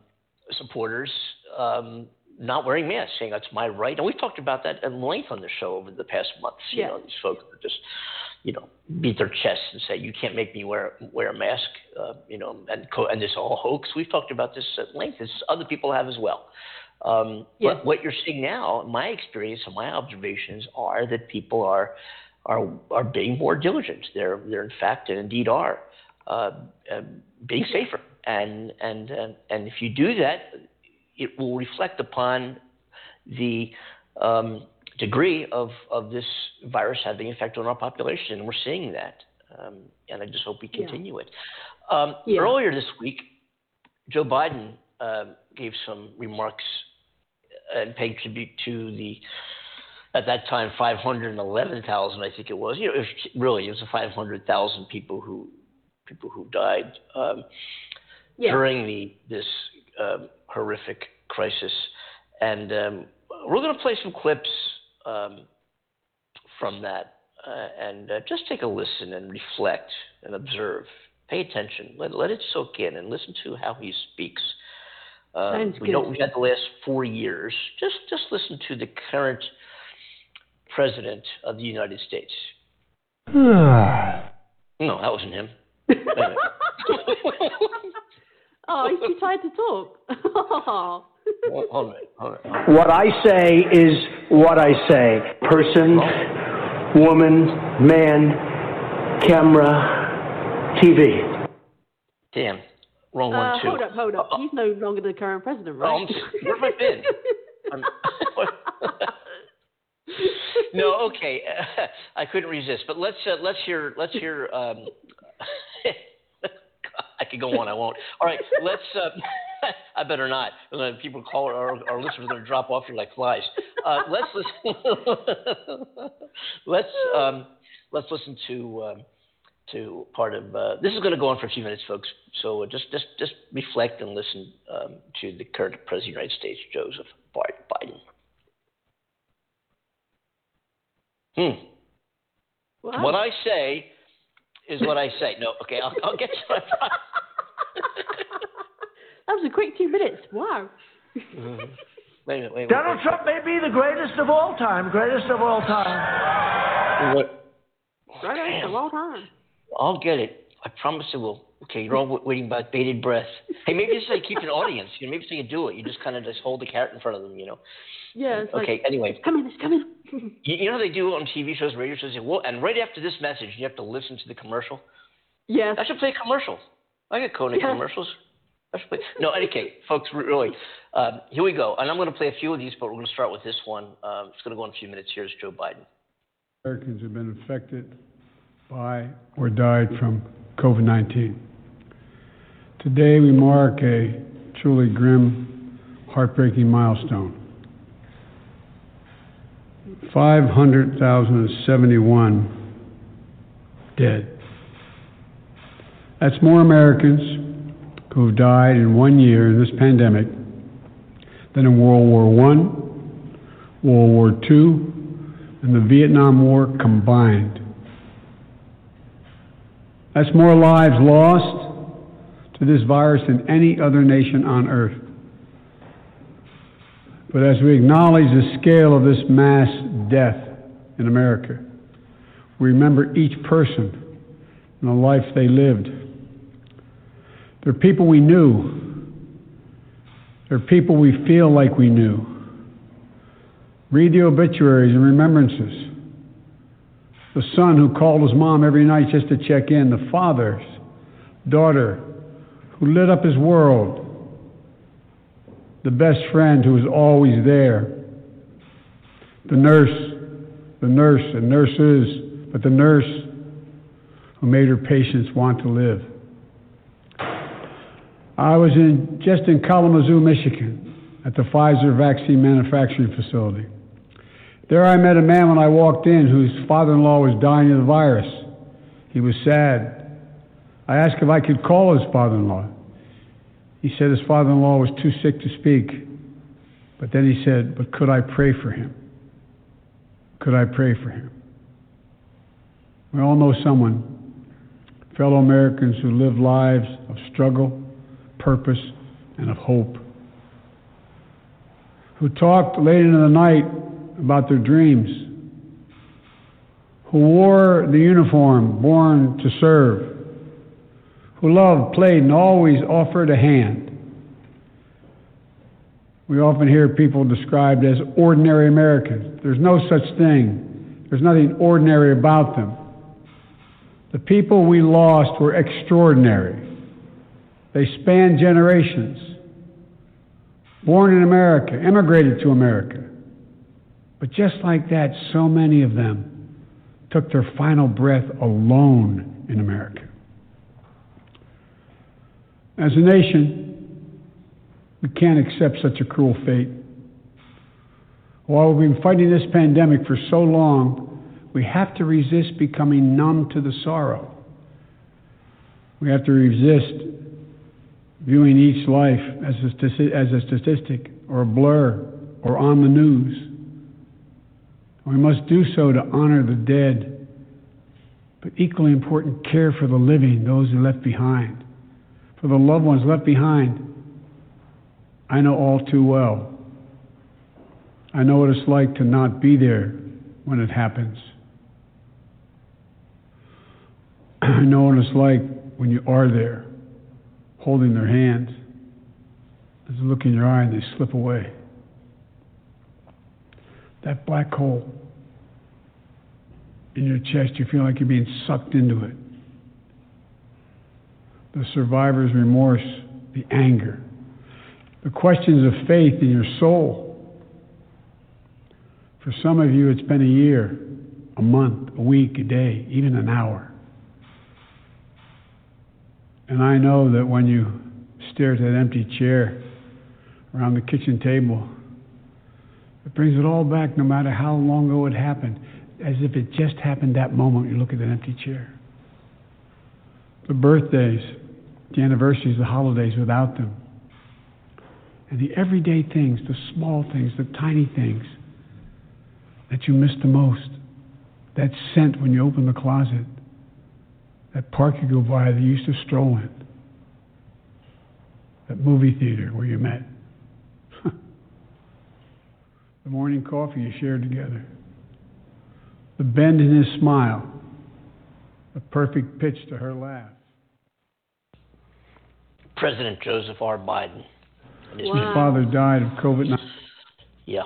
supporters um, not wearing masks, saying that's my right. And we've talked about that at length on the show over the past months. You Yeah. know, these folks are just, you know, beat their chests and say, you can't make me wear wear a mask, uh, you know, and co- and this all hoax. We've talked about this at length. As other people have as well. Um, Yeah. But what you're seeing now, my experience and my observations are that people are are are being more diligent. They're they're in fact and indeed are uh, uh, being safer. And and and if you do that, it will reflect upon the um, degree of, of this virus having effect on our population, and we're seeing that. Um, and I just hope we Yeah. continue it. Um, Yeah. Earlier this week, Joe Biden um gave some remarks and paid tribute to the at that time 511,000 I think it was. You know, it was really it was 500,000 people who people who died um, yeah. during the this um, horrific crisis, and um, we're going to play some clips um, from that, uh, and uh, just take a listen and reflect and observe. Pay attention. Let let it soak in, and listen to how he speaks. Uh, we know good. we've had the last four years. Just just listen to the current president of the United States. No, that wasn't him. Anyway. oh, he's too tired to talk. Oh. Hold hold on, hold on. What I say is what I say. Person, woman, man, camera, TV. Damn, wrong one Uh, too. hold up, hold up. He's no longer the current president, Oh, right? I'm where have I been? No, okay, I couldn't resist. But let's uh, let's hear let's hear. Um, I could go on, I won't. All right, let's. Uh, I better not. People call our, our listeners are going to drop off here like flies. Uh, let's listen. let's um, let's listen to um, to part of. Uh, this is going to go on for a few minutes, folks. So uh, just just just reflect and listen um, to the current president of the United States, Joseph Biden. Hmm. Wow. What I say is what I say. No, okay, I'll, I'll get to my. that was a quick two minutes. Wow. Mm-hmm. wait a minute, wait a minute. Donald Trump may be the greatest of all time, greatest of all time. What? Right on, Damn. a long time. I'll get it. I promise it will. Okay, you're all waiting by bated breath. Hey, maybe this is how you keep an audience. You know, maybe so you do it. You just kind of just hold the carrot in front of them. You know. Yeah. It's Okay. Like, Anyway, it's coming. It's coming. you, you know how they do on TV shows, radio shows. They, well, and right after this message, you have to listen to the commercial. yes. I should play a commercial. I get Koenig Yeah. commercials. I should. No, okay, folks, really. Um, here we go. And I'm going to play a few of these, but we're going to start with this one. Um, it's going to go in a few minutes. Here's Joe Biden. Americans have been affected by or died from COVID 19. Today we mark a truly grim, heartbreaking milestone. 500,071 dead. That's more Americans who have died in one year in this pandemic than in World War I, World War II, and the Vietnam War combined. That's more lives lost to this virus than any other nation on earth. But as we acknowledge the scale of this mass death in America, we remember each person and the life they lived. They're people we knew. They're people we feel like we knew. Read the obituaries and remembrances. The son who called his mom every night just to check in. The father's daughter who lit up his world, the best friend who was always there, the nurse, the nurse and nurses, but the nurse who made her patients want to live. I was in, just in Kalamazoo, Michigan, at the Pfizer vaccine manufacturing facility. There I met a man when I walked in whose father in law was dying of the virus. He was sad. I asked if I could call his father in law. He said his father in law was too sick to speak. But then he said, But could I pray for him? Could I pray for him? We all know someone, fellow Americans who live lives of struggle, purpose, and of hope, who talked late into the night about their dreams, who wore the uniform born to serve, who loved, played, and always offered a hand. We often hear people described as ordinary Americans. There's no such thing. There's nothing ordinary about them. The people we lost were extraordinary. They spanned generations. Born in America, immigrated to America. But just like that, so many of them took their final breath alone in America. As a nation, we can't accept such a cruel fate. While we've been fighting this pandemic for so long, we have to resist becoming numb to the sorrow. We have to resist viewing each life as a, as a statistic or a blur or on the news. We must do so to honor the dead, but equally important, care for the living, those who left behind. For the loved ones left behind, I know all too well. I know what it's like to not be there when it happens. I know what it's like when you are there, holding their hands. There's a look in your eye and they slip away. That black hole in your chest, you feel like you're being sucked into it. The survivor's remorse, the anger, the questions of faith in your soul. For some of you, it's been a year, a month, a week, a day, even an hour. And I know that when you stare at that empty chair around the kitchen table, it brings it all back no matter how long ago it happened, as if it just happened that moment you look at that empty chair. The birthdays, the anniversaries, the holidays without them. And the everyday things, the small things, the tiny things that you miss the most. That scent when you open the closet. That park you go by that you used to stroll in. That movie theater where you met. the morning coffee you shared together. The bend in his smile. The perfect pitch to her laugh. President Joseph R. Biden. His Wow. His father died of COVID 19. Yeah.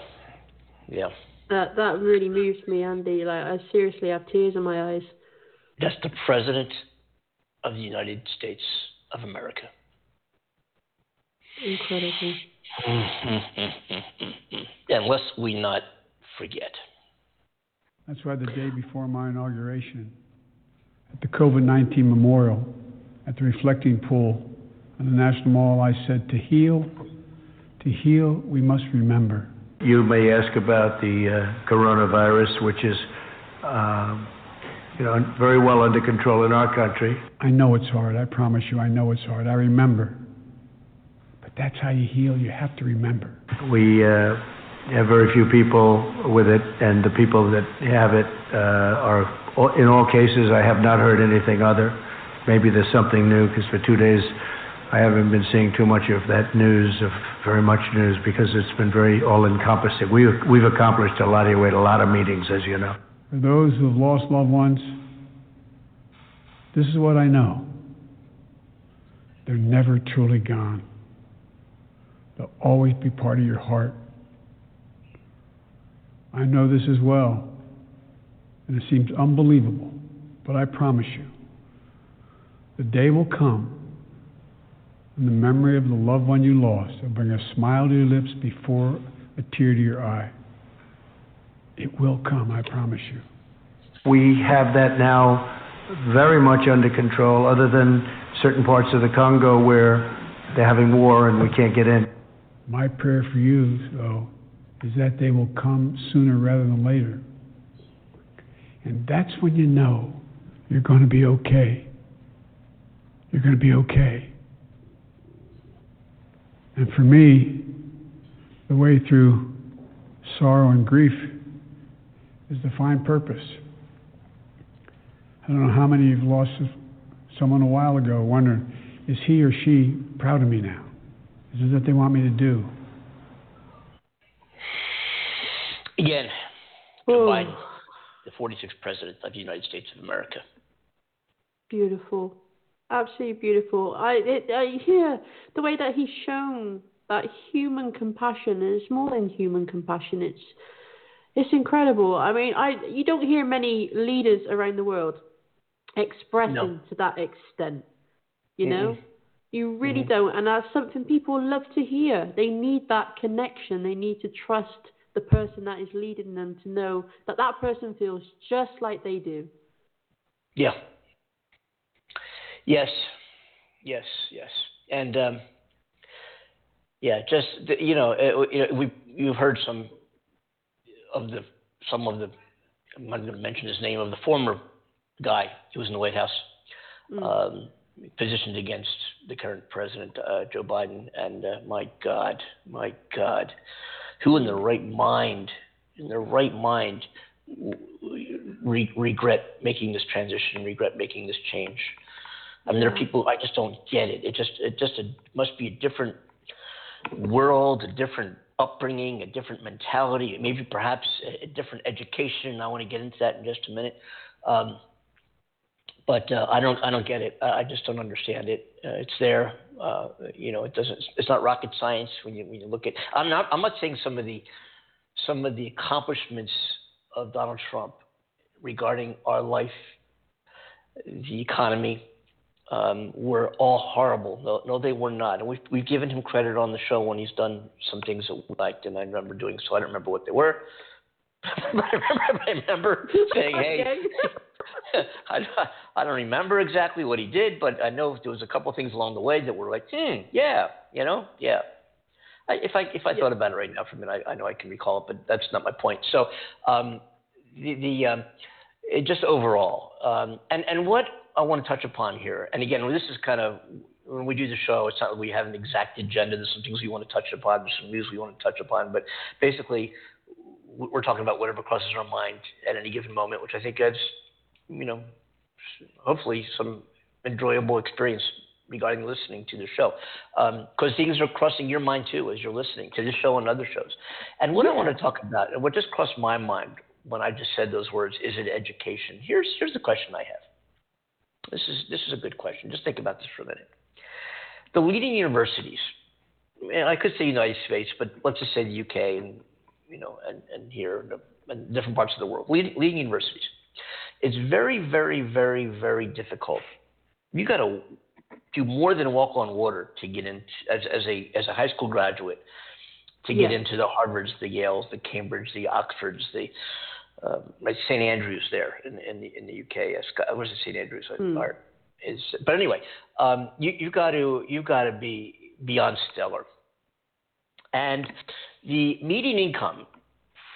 Yeah. That that really moved me, Andy. Like I seriously have tears in my eyes. That's the President of the United States of America. Incredible. Unless we not forget. That's why the day before my inauguration, at the COVID 19 memorial, at the reflecting pool on the National Mall, I said, To heal, to heal, we must remember. You may ask about the uh, coronavirus, which is, um, you know, very well under control in our country. I know it's hard. I promise you, I know it's hard. I remember. But that's how you heal. You have to remember. We uh, have very few people with it, and the people that have it uh, are, in all cases, I have not heard anything other. Maybe there's something new because for two days I haven't been seeing too much of that news, of very much news, because it's been very all-encompassing. We, we've accomplished a lot here. We had a lot of meetings, as you know. For those who have lost loved ones, this is what I know. They're never truly gone. They'll always be part of your heart. I know this as well, and it seems unbelievable, but I promise you, the day will come and the memory of the loved one you lost will bring a smile to your lips before a tear to your eye. It will come, I promise you. We have that now very much under control, other than certain parts of the Congo where they're having war and we can't get in. My prayer for you, though, is that they will come sooner rather than later. And that's when you know you're going to be okay. You're going to be okay. And for me, the way through sorrow and grief is to find purpose. I don't know how many you've lost someone a while ago wondering, is he or she proud of me now? Is this what they want me to do? Again, Joe Biden, the 46th President of the United States of America. Beautiful. Absolutely beautiful. I, it, I hear the way that he's shown that human compassion, and it's more than human compassion. It's it's incredible. I mean, I you don't hear many leaders around the world expressing No. to that extent. You know, Mm-mm. you really Mhm. don't, and that's something people love to hear. They need that connection. They need to trust the person that is leading them to know that that person feels just like they do. Yeah. Yes. Yes. Yes. And um, yeah, just you know, you know, we you've heard some of the some of the I'm not going to mention his name of the former guy who was in the White House, Mm. um, positioned against the current president uh, Joe Biden, and uh, my God, my God, who in their right mind, in their right mind, re- regret making this transition, regret making this change. I mean, there are people I just don't get it. It just it just it must be a different world, a different upbringing, a different mentality, maybe perhaps a, different education. I want to get into that in just a minute. Um, but uh, I don't I don't get it. I I just don't understand it. Uh, it's there. Uh, you know, it doesn't. It's not rocket science when you when you look at. I'm not I'm not saying some of the some of the accomplishments of Donald Trump regarding our life, the economy, um, were all horrible. No, no, they were not. And we've, we've given him credit on the show when he's done some things that we liked, and I remember doing so. I don't remember what they were. but I remember, I remember saying, hey, I, I don't remember exactly what he did, but I know there was a couple of things along the way that were like, hmm, yeah, you know, yeah. I, if I if I thought about it right now for a minute, I, I know I can recall it, but that's not my point. So, um, the the um, it just overall, um, and and what I want to touch upon here, and again, this is kind of when we do the show, it's not that we have an exact agenda. There's some things we want to touch upon, there's some news we want to touch upon, but basically, we're talking about whatever crosses our mind at any given moment, which I think adds, you know, hopefully some enjoyable experience regarding listening to the show. Um, because things are crossing your mind too as you're listening to this show and other shows. And what I want to talk about, and what just crossed my mind when I just said those words, is it education? Here's, here's the question I have. This is, this is a good question. Just think about this for a minute. The leading universities, and I could say United States, but let's just say the UK and, you know, and, and here and different parts of the world, leading, leading universities. It's very, very, very, very difficult. You got to do more than walk on water to get in as, as a as a high school graduate to get Yeah. into the Harvards, the Yales, the Cambridge, the Oxfords, the um, like St Andrews there in, in the in the UK. What is it St Andrews? Hmm. Or is but anyway, um, you you got to you got to be beyond stellar. And the median income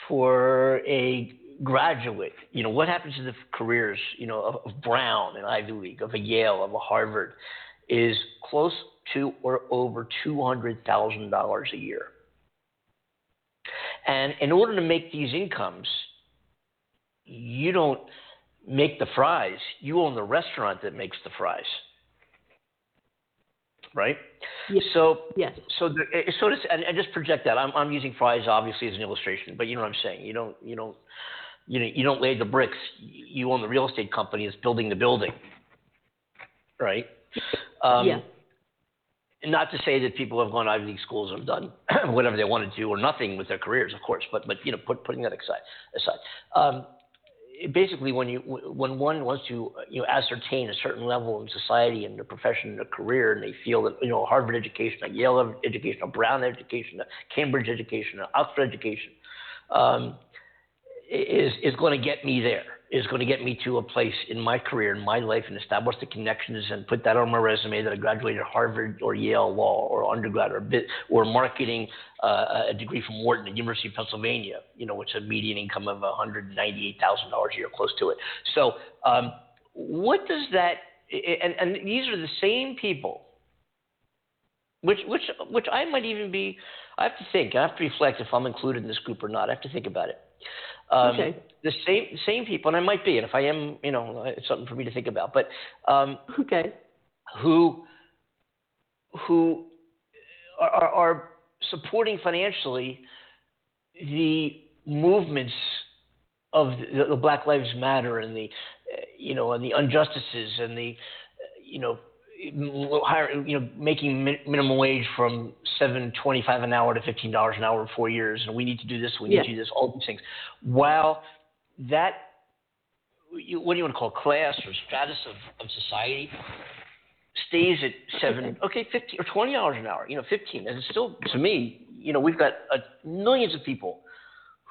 for a graduate, you know, what happens to the careers, you know, of, of Brown and Ivy League, of a Yale, of a Harvard, is close to or over two hundred thousand dollars a year. And in order to make these incomes, you don't make the fries. You own the restaurant that makes the fries. Right? Yes. So Yes. so the, eh, so this, and, and just project that. I'm I'm using fries obviously as an illustration, but you know what I'm saying. You don't you don't you know you don't lay the bricks. You own the real estate company that's building the building, right? Um, yeah. Not to say that people have gone to Ivy League schools and have done whatever they want to do or nothing with their careers, of course. But but you know, put, putting that aside, aside, um, basically when you when one wants to you know ascertain a certain level in society and their profession and their career and they feel that you know Harvard education, a Yale education, a Brown education, a Cambridge education, an Oxford education um, is is going to get me there is going to get me to a place in my career, in my life, and establish the connections and put that on my resume that I graduated Harvard or Yale Law or undergrad or or marketing uh, a degree from Wharton at the University of Pennsylvania. You know, which a median income of one hundred ninety-eight thousand dollars a year, close to it. So, um, what does that? And, and these are the same people, which which which I might even be. I have to think. I have to reflect if I'm included in this group or not. I have to think about it. Um, okay. The same same people, and I might be, and if I am, you know, it's something for me to think about. But um, okay, who who are, are supporting financially the movements of the, the Black Lives Matter and the you know and the injustices and the you know higher, you know, making minimum wage from seven twenty-five an hour to fifteen dollars an hour in four years, and we need to do this, we need yeah. to do this, all these things. While that, what do you want to call it, class or status of, of society stays at seven, okay, fifteen or twenty dollars an hour, you know, fifteen, and it's still to me, you know, we've got uh, millions of people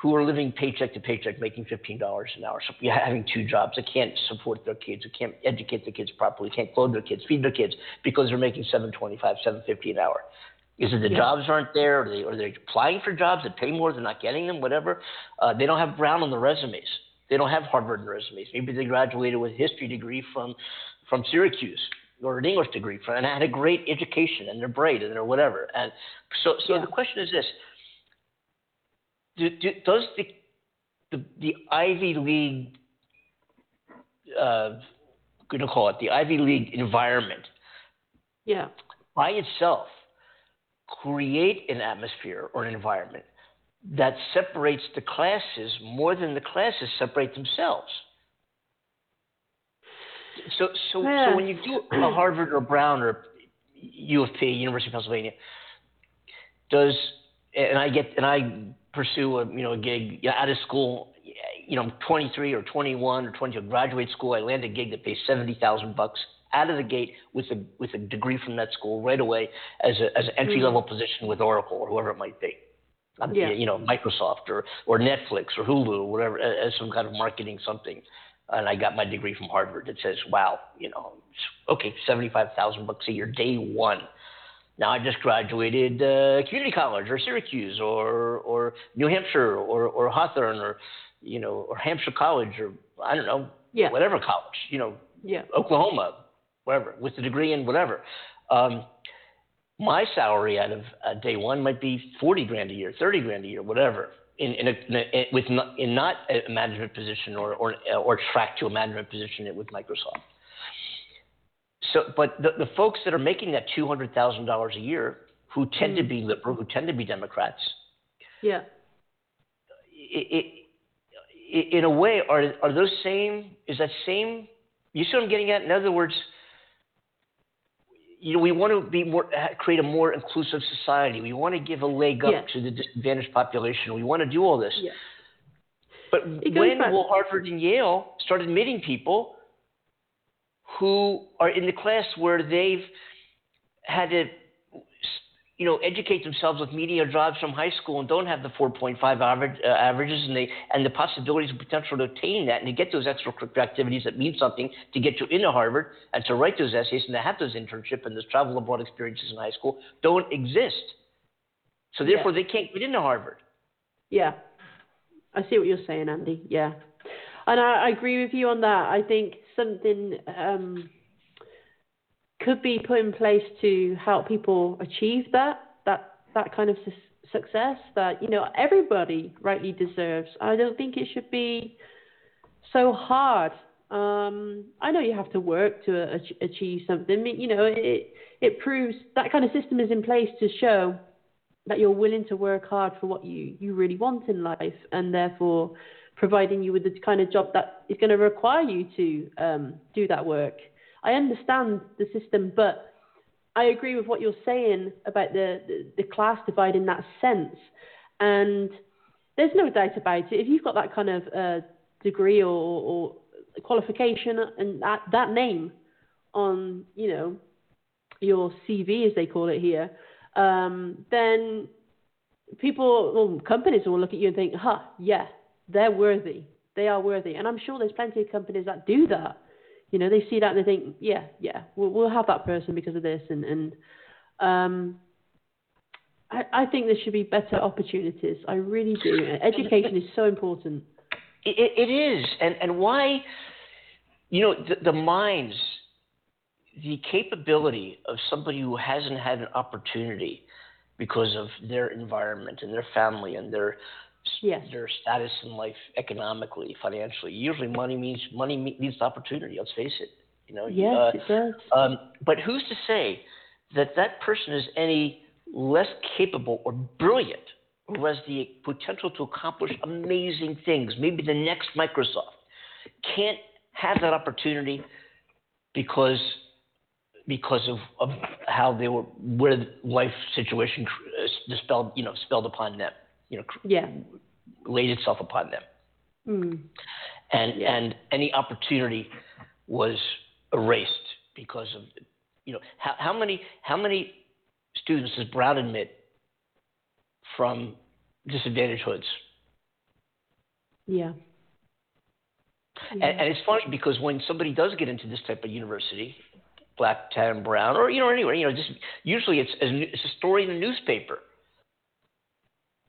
who are living paycheck to paycheck, making fifteen dollars an hour, so having two jobs, they can't support their kids, they can't educate their kids properly, can't clothe their kids, feed their kids because they're making seven twenty-five, seven fifty an hour. Is it the yeah. jobs aren't there, or they or they're applying for jobs that pay more, they're not getting them, whatever? Uh, they don't have Brown on their resumes. They don't have Harvard on their resumes. Maybe they graduated with a history degree from from Syracuse or an English degree from, and had a great education, and they're bright, and they're whatever. And so, so yeah. the question is this: do, do, does the, the, the Ivy League, uh, going to call it the Ivy League environment, yeah, by itself, create an atmosphere or an environment that separates the classes more than the classes separate themselves. So, so, yeah. so when you do a Harvard or Brown or U of P, University of Pennsylvania, does and I get and I pursue a you know a gig you know, out of school. You know, I'm 23 or 21 or 22, graduate school. I land a gig that pays 70,000 bucks out of the gate with a with a degree from that school right away as a as an entry level mm-hmm. position with Oracle or whoever it might be. Um, yeah. You know, Microsoft or or Netflix or Hulu or whatever as some kind of marketing something. And I got my degree from Harvard that says, wow, you know, okay, 75,000 bucks a year, day one. Now I just graduated uh, community college or Syracuse or or New Hampshire or or Hawthorne or you know or Hampshire College or I don't know yeah. whatever college you know yeah. Oklahoma whatever with a degree in whatever. Um, my salary out of uh, day one might be forty grand a year, thirty grand a year, whatever. In, in, a, in, a, with not, in not a management position or, or or track to a management position with Microsoft. So, but the, the folks that are making that two hundred thousand dollars a year, who tend mm. to be liberal, who tend to be Democrats, yeah, it, it, in a way, are are those same? Is that same? You see what I'm getting at? In other words, you know, we want to be more, create a more inclusive society. We want to give a leg up to the disadvantaged population. We want to do all this. Yeah. But when will Harvard and Yale start admitting people who are in the class where they've had to you know, educate themselves with media jobs from high school and don't have the 4.5 average, uh, averages and, they, and the possibilities and potential to attain that and to get those extracurricular activities that mean something to get you into Harvard and to write those essays and to have those internships and those travel abroad experiences in high school don't exist. So therefore, yeah. they can't get into Harvard. Yeah, I see what you're saying, Andy. Yeah, and I, I agree with you on that. I think something um, could be put in place to help people achieve that that that kind of su- success that you know everybody rightly deserves. I don't think it should be so hard. Um, I know you have to work to uh, achieve something. You know, it it proves that kind of system is in place to show that you're willing to work hard for what you you really want in life, and therefore providing you with the kind of job that is going to require you to um, do that work. I understand the system, but I agree with what you're saying about the, the, the class divide in that sense. And there's no doubt about it. If you've got that kind of uh, degree or, or qualification and that, that name on, you know, your CV as they call it here, um, then people, well, companies will look at you and think, huh, yeah, they're worthy. They are worthy. And I'm sure there's plenty of companies that do that. You know, they see that and they think, yeah, yeah, we'll, we'll have that person because of this. And, and um, I, I think there should be better opportunities. I really do. Education is so important. It, it is. And, and why, you know, the, the minds, the capability of somebody who hasn't had an opportunity because of their environment and their family and their Yes. their status in life economically, financially. Usually, money means money means opportunity. Let's face it. You know. Yes, uh, it does. um, but who's to say that that person is any less capable or brilliant, or has the potential to accomplish amazing things? Maybe the next Microsoft can't have that opportunity because because of, of how they were where life situation uh, dispelled you know spelled upon them you know Yeah. laid itself upon them Mm. and Yeah. and any opportunity was erased because of you know how, how many how many students does Brown admit from disadvantaged hoods Yeah. and, and it's funny because when somebody does get into this type of university black tan brown or you know anywhere you know just usually it's a, it's a story in the newspaper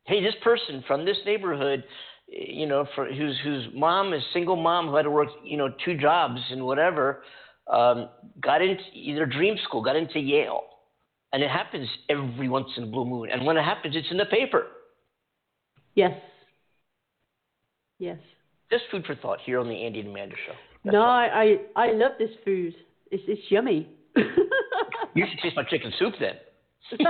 hey this person from this neighborhood you know for whose whose mom is single mom who had to work you know two jobs and whatever um, got into either dream school got into Yale and it happens every once in a blue moon and when it happens it's in the paper Yes. Yes. just food for thought here on the Andy and Amanda show That's no. I, I I love this food. It's it's yummy. you should taste my chicken soup then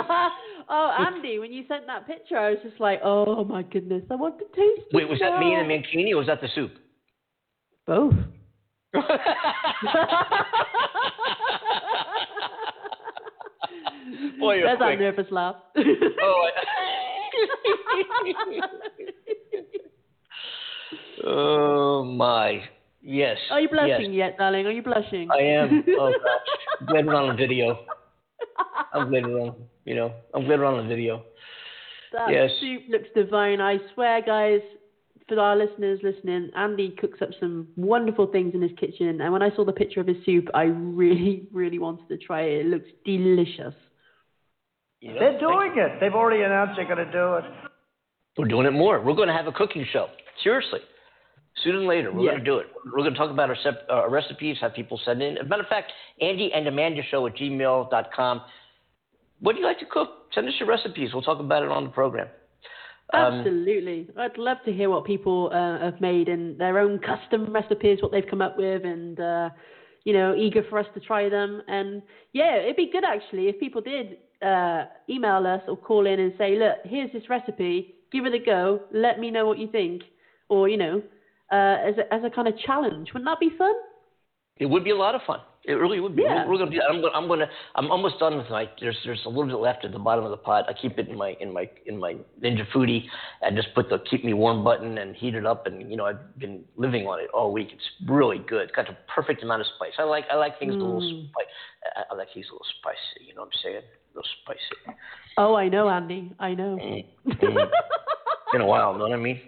oh, Andy, when you sent that picture, I was just like, oh my goodness, I want to taste it. Wait, was that me and the now. mankini or was that the soup? Both. Boy, you're There's quick. that nervous laugh. Oh, oh my, yes. Are you yes. blushing yet, darling? Are you blushing? I am. Oh gosh, glad we're on video. I'm glad we're on. You know, I'm glad we're on the video. That Yes. soup looks divine. I swear, guys, for our listeners listening, Andy cooks up some wonderful things in his kitchen. And when I saw the picture of his soup, I really, really wanted to try it. It looks delicious. You know, They're doing it. They've already announced they're going to do it. We're doing it more. We're going to have a cooking show. Seriously. Sooner than later, we're going to do it. We're going to talk about our sep- uh, recipes, have people send in. As a matter of fact, Andy and Amanda Show at gmail.com. What do you like to cook? Send us your recipes. We'll talk about it on the program. Um, Absolutely. I'd love to hear what people uh, have made and their own custom recipes, what they've come up with, and, uh, you know, eager for us to try them. And yeah, it'd be good actually if people did uh, email us or call in and say, look, here's this recipe, give it a go, let me know what you think. Or, you know, uh, as, a, as a kind of challenge. Wouldn't that be fun? It would be a lot of fun. It really would be. Yeah. We're, we're gonna do. that. I'm gonna. I'm gonna. I'm almost done with my. There's. There's a little bit left at the bottom of the pot. I keep it in my. In my. In my Ninja Foodi, and just put the keep me warm button and heat it up. And you know, I've been living on it all week. It's really good. It's got the perfect amount of spice. I like. I like things a little Mm. spicy. I, I like things a little spicy. You know what I'm saying? A little spicy. Oh, I know, Andy. I know. Mm, mm. Been a while. Know what I mean?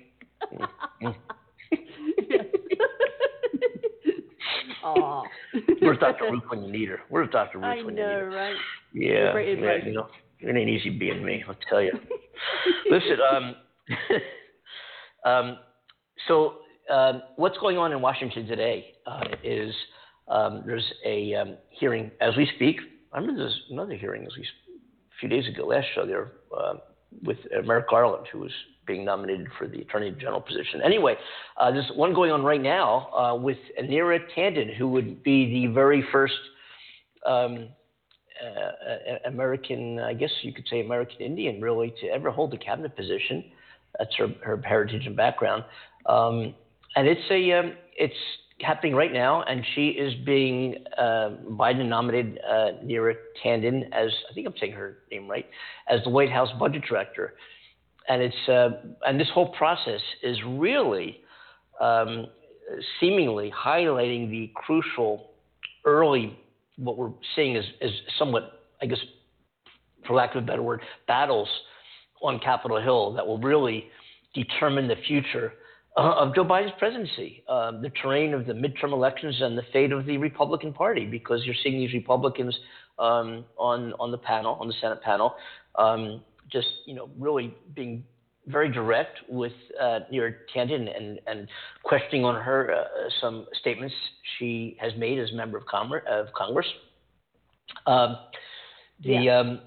Mm, mm. Yes. Aw. Where's Dr. Ruth when you need her? Where's Dr. Ruth I when you need her? know, right? Yeah, Great yeah, you know, it ain't easy being me. I'll tell you. Listen, um, um, so um, what's going on in Washington today uh, is um, there's a um, hearing as we speak. I remember there's another hearing as we a few days ago, last show there, uh, with uh, Merrick Garland, who was being nominated for the Attorney General position. Anyway, uh, there's one going on right now uh, with Anira Tandon, who would be the very first um, uh, uh, American, I guess you could say American Indian, really, to ever hold a cabinet position. That's her, her heritage and background. Um, and it's a um, it's happening right now, and she is being uh, Biden nominated uh, Neera Tandon as I think I'm saying her name right as the White House budget director, and it's uh, and this whole process is really um, seemingly highlighting the crucial early, what we're seeing is, as somewhat, I guess, for lack of a better word, battles on Capitol Hill that will really determine the future of Joe Biden's presidency, um, the terrain of the midterm elections, and the fate of the Republican Party, because you're seeing these Republicans um, on on the panel, on the Senate panel, um, just you know really being very direct with uh, Neera Tandon and, and questioning on her uh, some statements she has made as a member of, Com- of Congress. Um, the yeah. um,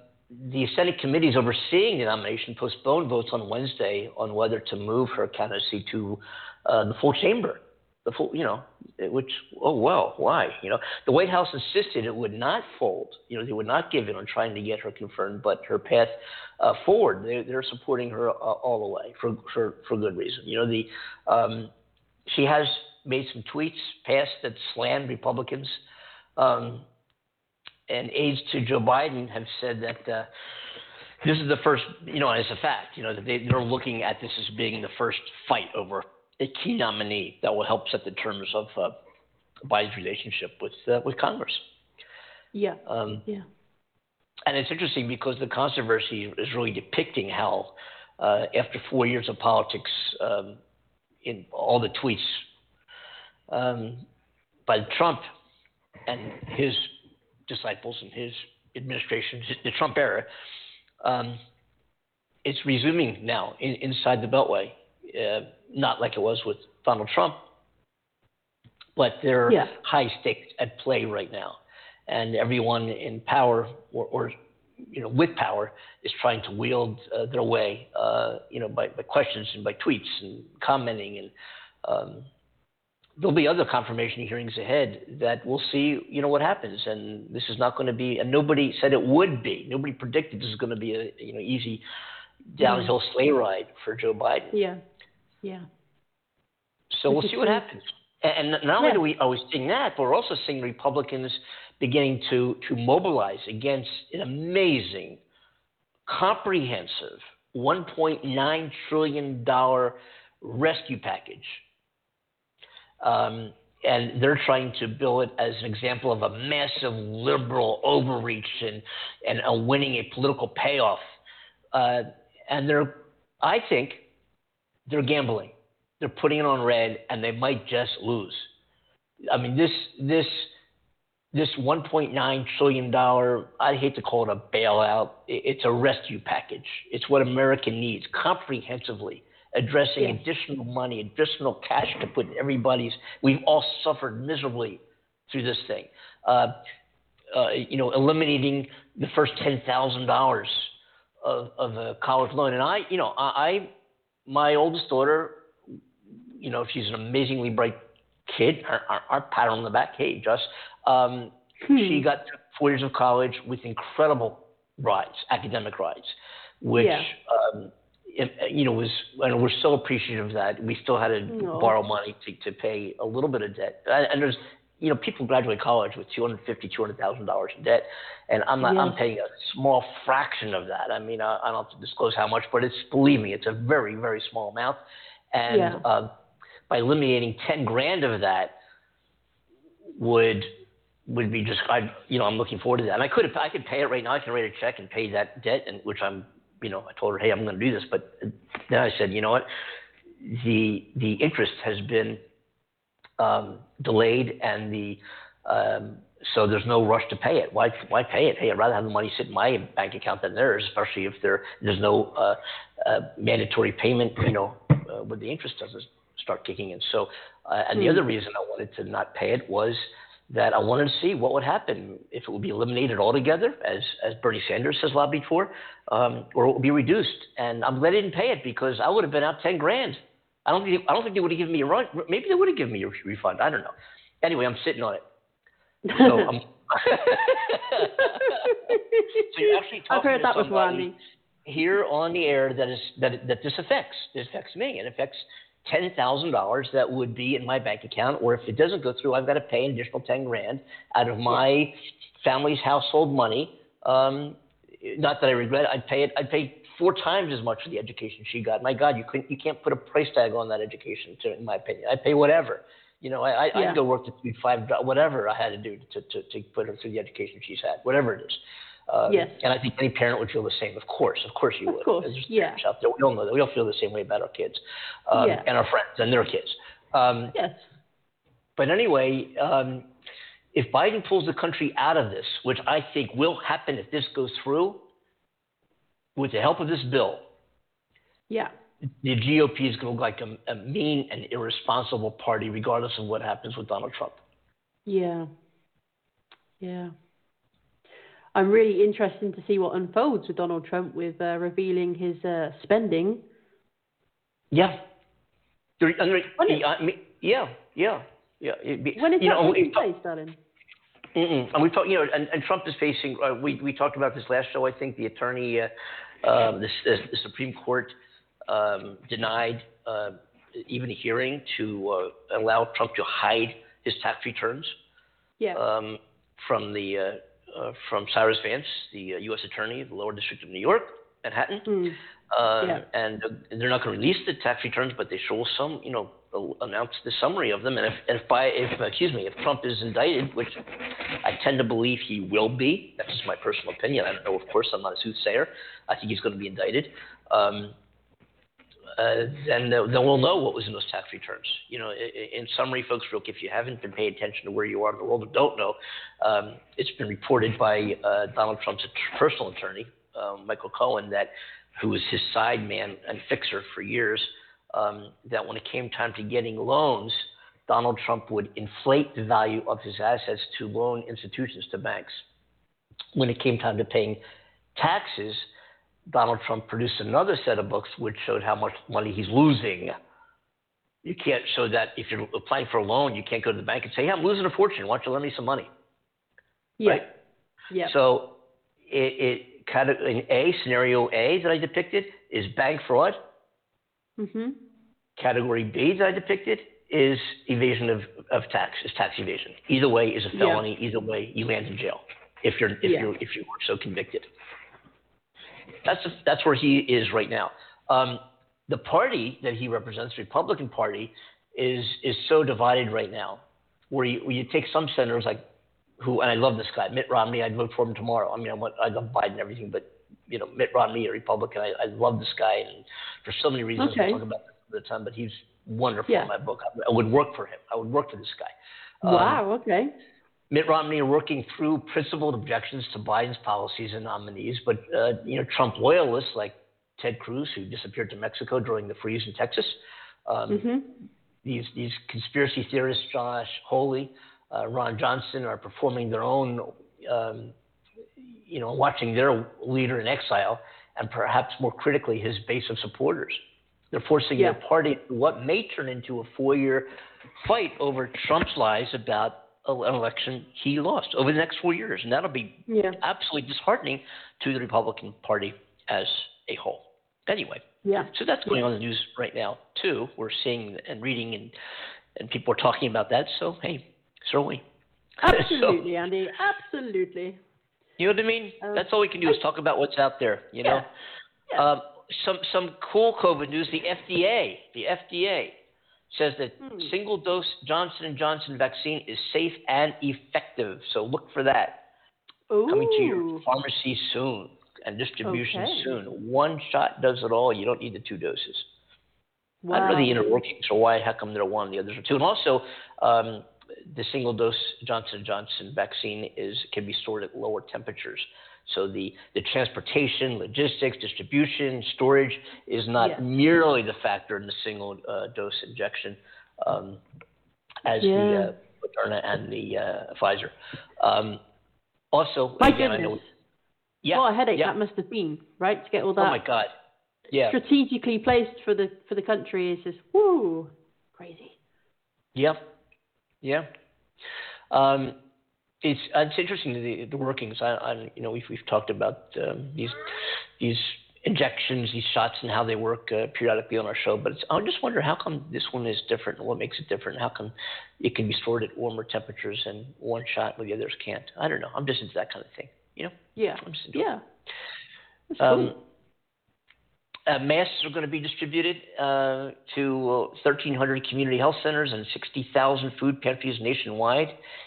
the Senate committees overseeing the nomination postponed votes on Wednesday on whether to move her candidacy to uh, the full chamber. The full, you know, which oh well, why? You know, the White House insisted it would not fold. You know, they would not give in on trying to get her confirmed, but her path uh, forward, they, they're supporting her uh, all the way for for for good reason. You know, the um, she has made some tweets past that slammed Republicans. Um, and aides to Joe Biden have said that uh, this is the first, you know, as a fact, you know, that they, they're looking at this as being the first fight over a key nominee that will help set the terms of uh, Biden's relationship with uh, with Congress. Yeah. Um, yeah. And it's interesting because the controversy is really depicting how, uh, after four years of politics, um, in all the tweets um, by Trump and his disciples and his administration, the Trump era, um, it's resuming now in, inside the Beltway. Uh, not like it was with Donald Trump, but there are yeah. high stakes at play right now, and everyone in power or, or you know with power is trying to wield uh, their way, uh, you know, by, by, questions and by tweets and commenting and um, there'll be other confirmation hearings ahead that we'll see, you know, what happens. And this is not going to be, and nobody said it would be. Nobody predicted this is going to be a, you know, easy downhill mm. sleigh ride for Joe Biden. Yeah, yeah. So we'll see what happens. And not only yeah. do we are we seeing that, but we're also seeing Republicans beginning to to mobilize against an amazing, comprehensive, 1.9 trillion dollar rescue package um, and they're trying to bill it as an example of a massive liberal overreach and, and a winning a political payoff. Uh, and they're, I think, they're gambling. They're putting it on red, and they might just lose. I mean, this this this 1.9 trillion dollar I hate to call it a bailout. It's a rescue package. It's what America needs comprehensively addressing additional money, additional cash to put in everybody's. We've all suffered miserably through this thing. Uh, uh, you know, eliminating the first ten thousand dollars of, of a college loan, and I, you know, I, I, my oldest daughter, you know, she's an amazingly bright kid. Our, our, our pat on the back, hey, just um, hmm. she got four years of college with incredible rides, academic rides, which. Yeah. Um, you know, was and we're so appreciative of that. We still had to no. borrow money to, to pay a little bit of debt. And there's, you know, people graduate college with two hundred fifty, two hundred thousand dollars in debt, and I'm not. I'm paying a small fraction of that. I mean, I, I don't have to disclose how much, but it's believe me, it's a very, very small amount. And yeah. uh, by eliminating ten grand of that, would would be just I you know I'm looking forward to that. And I could I could pay it right now. I can write a check and pay that debt, and which I'm you know, I told her, hey, I'm going to do this. But then I said, you know what? The the interest has been um, delayed, and the um, so there's no rush to pay it. Why why pay it? Hey, I'd rather have the money sit in my bank account than theirs, especially if there there's no uh, uh, mandatory payment. You know, uh, when the interest doesn't start kicking in. So, uh, and mm. the hmm. other reason I wanted to not pay it was that I wanted to see what would happen if it would be eliminated altogether, as as Bernie Sanders has lobbied for, um, or it would be reduced. And I'm glad I didn't pay it because I would have been out ten grand. I don't think I don't think they would have given me a run. Maybe they would have given me a refund. I don't know. Anyway, I'm sitting on it. So I'm. so you're actually talking I've heard to that here on the air that is that that this affects. This affects me. It affects $10,000 that would be in my bank account, or if it doesn't go through, I've got to pay an additional 10 grand out of my family's household money. Um, not that I regret it. I'd pay it. I'd pay four times as much for the education she got. My God, you couldn't, you can't put a price tag on that education, to, in my opinion. I'd pay whatever. You know, I, I Yeah. I'd go work the three, five, whatever I had to do to, to, to put her through the education she's had, whatever it is. Um, Yes. And I think any parent would feel the same. Of course, of course you would. Of course, There's yeah. parents out there. We all know that. We all feel the same way about our kids um, Yeah. and our friends and their kids. Um, Yes. but anyway, um, if Biden pulls the country out of this, which I think will happen if this goes through, with the help of this bill, Yeah. the GOP is going to look like a, a mean and irresponsible party, regardless of what happens with Donald Trump. Yeah. Yeah. I'm really interested to see what unfolds with Donald Trump with uh, revealing his uh, spending. Yeah. There- I mean, When it- I mean, yeah, yeah, yeah. Be- When is you that know, taking place, darling? Mm-mm. And we've talked, you know, and, and Trump is facing. Uh, we we talked about this last show. I think the attorney, uh, um, the, the Supreme Court um, denied uh, even a hearing to uh, allow Trump to hide his tax returns Yeah. um, from the uh, uh, from Cyrus Vance, the uh, U.S. attorney, of the lower district of New York, Manhattan. Mm. Um, Yeah. And uh, they're not going to release the tax returns, but they show some, you know, uh, announce the summary of them. And if, if by, if excuse me, if Trump is indicted, which I tend to believe he will be, that's just my personal opinion. I don't know, of course, I'm not a soothsayer. I think he's going to be indicted. Um, uh, then then we'll know what was in those tax returns. You know, in summary, folks, real if you haven't been paying attention to where you are in the world or don't know, um, it's been reported by uh, Donald Trump's personal attorney, um, Michael Cohen, that who was his side man and fixer for years, um, that when it came time to getting loans, Donald Trump would inflate the value of his assets to loan institutions, to banks. When it came time to paying taxes, Donald Trump produced another set of books which showed how much money he's losing. You can't show that if you're applying for a loan, you can't go to the bank and say, "Hey, I'm losing a fortune. Why don't you lend me some money?" Yeah. Right. Yeah. So it, it kind of in A scenario A that I depicted is bank fraud. Mm-hmm. Category B that I depicted is evasion of, of tax, is tax evasion. Either way is a Yeah. felony. Either way, you land in jail if you're if Yeah. you if you were so convicted. That's that's where he is right now. Um, the party that he represents, the Republican Party, is is so divided right now. Where you, where you take some senators like who, and I love this guy, Mitt Romney. I'd vote for him tomorrow. I mean, I, want, I love Biden and everything, but you know, Mitt Romney, a Republican, I, I love this guy, and for so many reasons Okay. we'll talk about this at the time. But he's wonderful Yeah. in my book. I, I would work for him. I would work for this guy. Um, wow. Okay. Mitt Romney working through principled objections to Biden's policies and nominees, but uh, you know Trump loyalists like Ted Cruz, who disappeared to Mexico during the freeze in Texas, um, Mhm. these these conspiracy theorists, Josh Hawley, uh, Ron Johnson, are performing their own, um, you know, watching their leader in exile, and perhaps more critically, his base of supporters. They're forcing Yeah. their party what may turn into a four-year fight over Trump's lies about election he lost over the next four years, and that'll be Yeah. absolutely disheartening to the Republican Party as a whole. Anyway, Yeah. so that's going on in the news right now too. We're seeing and reading, and and people are talking about that. So hey, certainly. Absolutely, Andy. Absolutely. you know what I mean? Um, that's all we can do is talk about what's out there. You know. Yeah. Yeah. Um, some some cool COVID news. The FDA, the FDA says that Hmm. single dose Johnson and Johnson vaccine is safe and effective. So look for that Ooh. coming to your pharmacy soon and distribution Okay. soon. One shot does it all. You don't need the two doses. I don't know Wow. the inner workings or why. How come they're one, the others are two? And also, um, the single dose Johnson and Johnson vaccine is can be stored at lower temperatures. So the, the transportation, logistics, distribution, storage is not Yeah. merely the factor in the single uh, dose injection um, as Yeah. the uh, Moderna and the uh, Pfizer. Um, also, My again, I know. goodness. Yeah. What a headache yeah. that must have been, right? To get all that. Oh that my God. Yeah. strategically placed for the for the country is just whoo crazy. Yeah, yeah. Um, it's it's interesting the the workings. I, I you know we've we've talked about um, these these injections, these shots, and how they work uh, periodically on our show. But it's, I just wonder how come this one is different, and what makes it different? How come it can be stored at warmer temperatures and one shot, where the others can't? I don't know. I'm just into that kind of thing. You know, Yeah. I'm just into it. Yeah. That's cool. Uh, masks are going to be distributed uh, to 1,300 community health centers and 60,000 food pantries nationwide.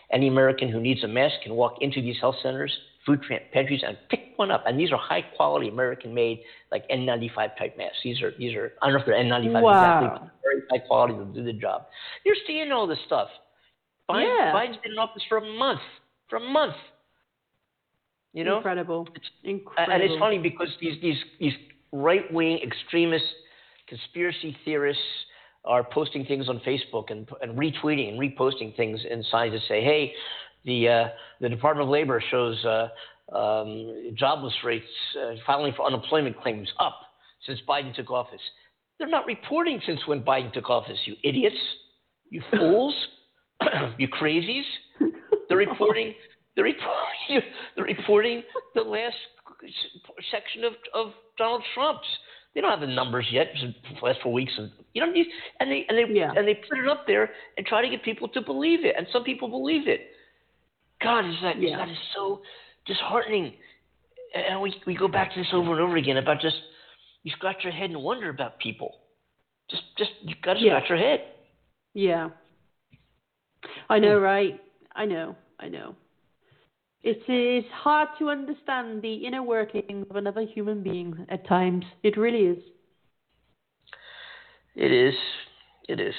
Any American who needs a mask can walk into these health centers, food pantries, and pick one up. And these are high quality American made, like N95 type masks. These are these are I don't know if they're N95 wow. exactly, but very high quality. They'll do the job. You're seeing all this stuff. Biden, Yeah. Biden's been in office for a month. For a month. You know, Incredible. It's- Incredible. and it's funny because these these these right wing extremist conspiracy theorists are posting things on Facebook and and retweeting and reposting things and signs that say, "Hey, the uh, the Department of Labor shows uh, um, jobless rates uh, filing for unemployment claims up since Biden took office." They're not reporting since when Biden took office. You idiots, you fools, you crazies. They're reporting. They're reporting. They're reporting the last section of of Donald Trump's. They don't have the numbers yet. The last four weeks, and you know, and they and they Yeah. and they put it up there and try to get people to believe it, and some people believe it. God, is that Yeah. that is so disheartening. And we we go back to this over and over again about just you scratch your head and wonder about people. Just just you got to Yeah. scratch your head. Yeah. I know, hmm. right? I know. I know. It is hard to understand the inner workings of another human being at times. It really is. It is. It is.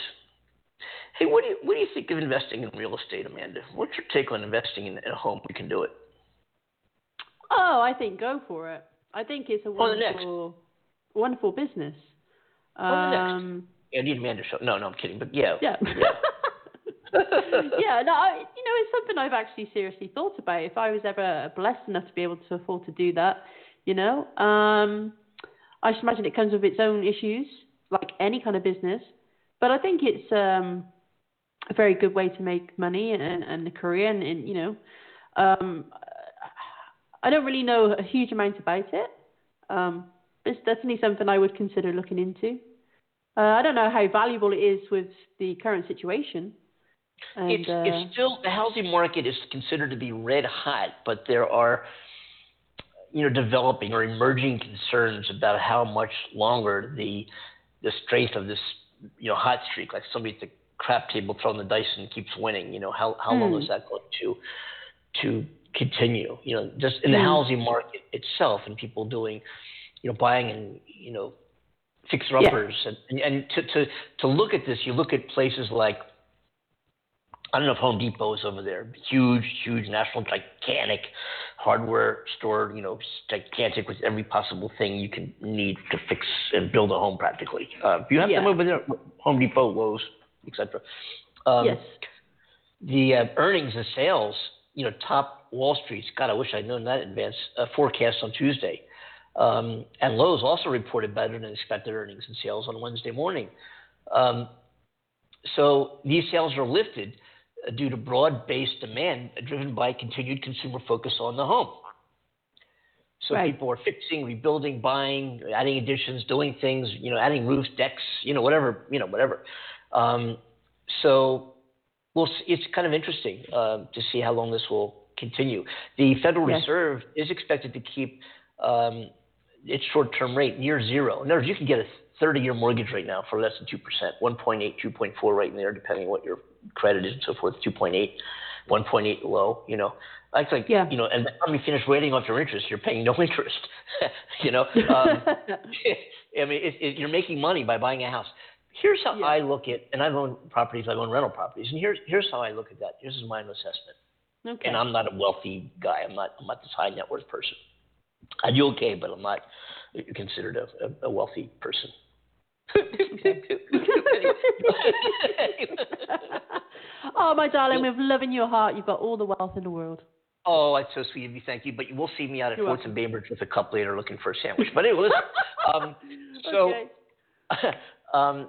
Hey, what do you what do you think of investing in real estate, Amanda? What's your take on investing in, in a home? We can do it. Oh, I think go for it. I think it's a On next. wonderful, wonderful business. On the next. Um, Yeah, I need Amanda show. No, no, I'm kidding. But yeah. yeah. yeah, no, I, you know, it's something I've actually seriously thought about. If I was ever blessed enough to be able to afford to do that, you know, um, I just imagine it comes with its own issues, like any kind of business. But I think it's um, a very good way to make money and, and a career, and, and you know, um, I don't really know a huge amount about it. Um, but it's definitely something I would consider looking into. Uh, I don't know how valuable it is with the current situation. And, it's uh, it's still the housing market is considered to be red hot, but there are you know developing or emerging concerns about how much longer the the strength of this you know hot streak, like somebody at the crap table throwing the dice and keeps winning. You know how how long Hmm. is that going to to continue? You know, just in the Hmm. housing market itself, and people doing you know buying and you know fixer uppers and, and and to to to look at this, you look at places like I don't know if Home Depot is over there. Huge, huge national, gigantic hardware store. You know, gigantic with every possible thing you can need to fix and build a home. Practically, uh, you have Yeah. them over there. Home Depot, Lowe's, etc. Um, yes. The uh, earnings and sales, you know, top Wall Street's. God, I wish I'd known that in advance. Uh, forecast on Tuesday, um, and Lowe's also reported better than expected earnings and sales on Wednesday morning. Um, so these sales are lifted due to broad-based demand uh, driven by continued consumer focus on the home. So Right. people are fixing, rebuilding, buying, adding additions, doing things, you know, adding roofs, decks, you know, whatever, you know, whatever. Um, so we'll see, it's kind of interesting uh, to see how long this will continue. The Federal Yes. Reserve is expected to keep um, its short-term rate near zero. In other words, you can get a 30-year mortgage right now for less than 2%, 1.8, 2.4 right in there, depending on what your credit is and so forth, 2.8, 1.8 low, you know. I think, Yeah. you know, and by the time you finish waiting off your interest, you're paying no interest, you know. Um, I mean, it, it, you're making money by buying a house. Here's how Yeah. I look at, and I've owned properties, I've owned rental properties, and here's here's how I look at that. This is my own assessment, okay. and I'm not a wealthy guy. I'm not I'm not this high net worth person. I do okay, but I'm not considered a, a, a wealthy person. oh, my darling, with love in your heart, you've got all the wealth in the world. Oh, that's so sweet of you. Thank you. But you will see me out at Forts and Bainbridge with a cup later looking for a sandwich. But anyway, listen. Um, so, okay. um,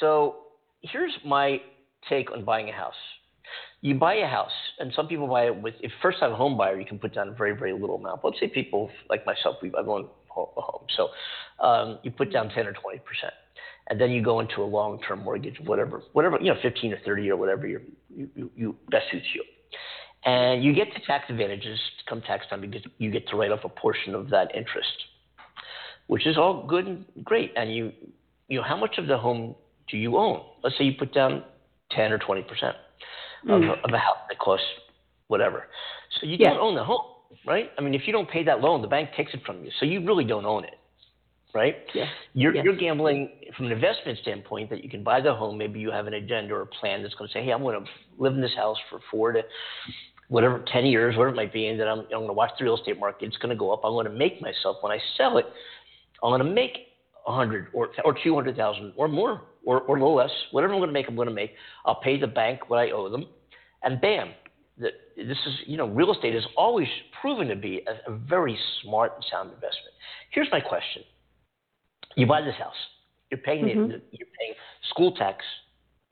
so here's my take on buying a house. You buy a house, and some people buy it with. If first time home buyer, you can put down a very very little amount. Let's say people like myself, we I've owned a home, so um, you put down ten or twenty percent, and then you go into a long term mortgage, whatever, whatever you know, fifteen or thirty or whatever you you, you best suits you. And you get the tax advantages come tax time because you get to write off a portion of that interest. which is all good and great. And you, you know, how much of the home do you own? Let's say you put down 10 or 20 percent of, Mm. of a house that costs whatever. So you Yeah. don't own the home, right? I mean, if you don't pay that loan, the bank takes it from you. So you really don't own it, right? Yes. You're, Yes. you're gambling from an investment standpoint that you can buy the home. Maybe you have an agenda or a plan that's going to say, hey, I'm going to live in this house for four to whatever, 10 years, whatever it might be, and then I'm, I'm going to watch the real estate market. It's going to go up. I'm going to make myself, when I sell it, I'm going to make a 100 or, or 200,000 or more or, or a little less. Whatever I'm going to make, I'm going to make. I'll pay the bank what I owe them. And bam, the, this is, you know, real estate has always proven to be a, a very smart and sound investment. Here's my question. You buy this house. You're paying the, Mhm. you're paying school tax,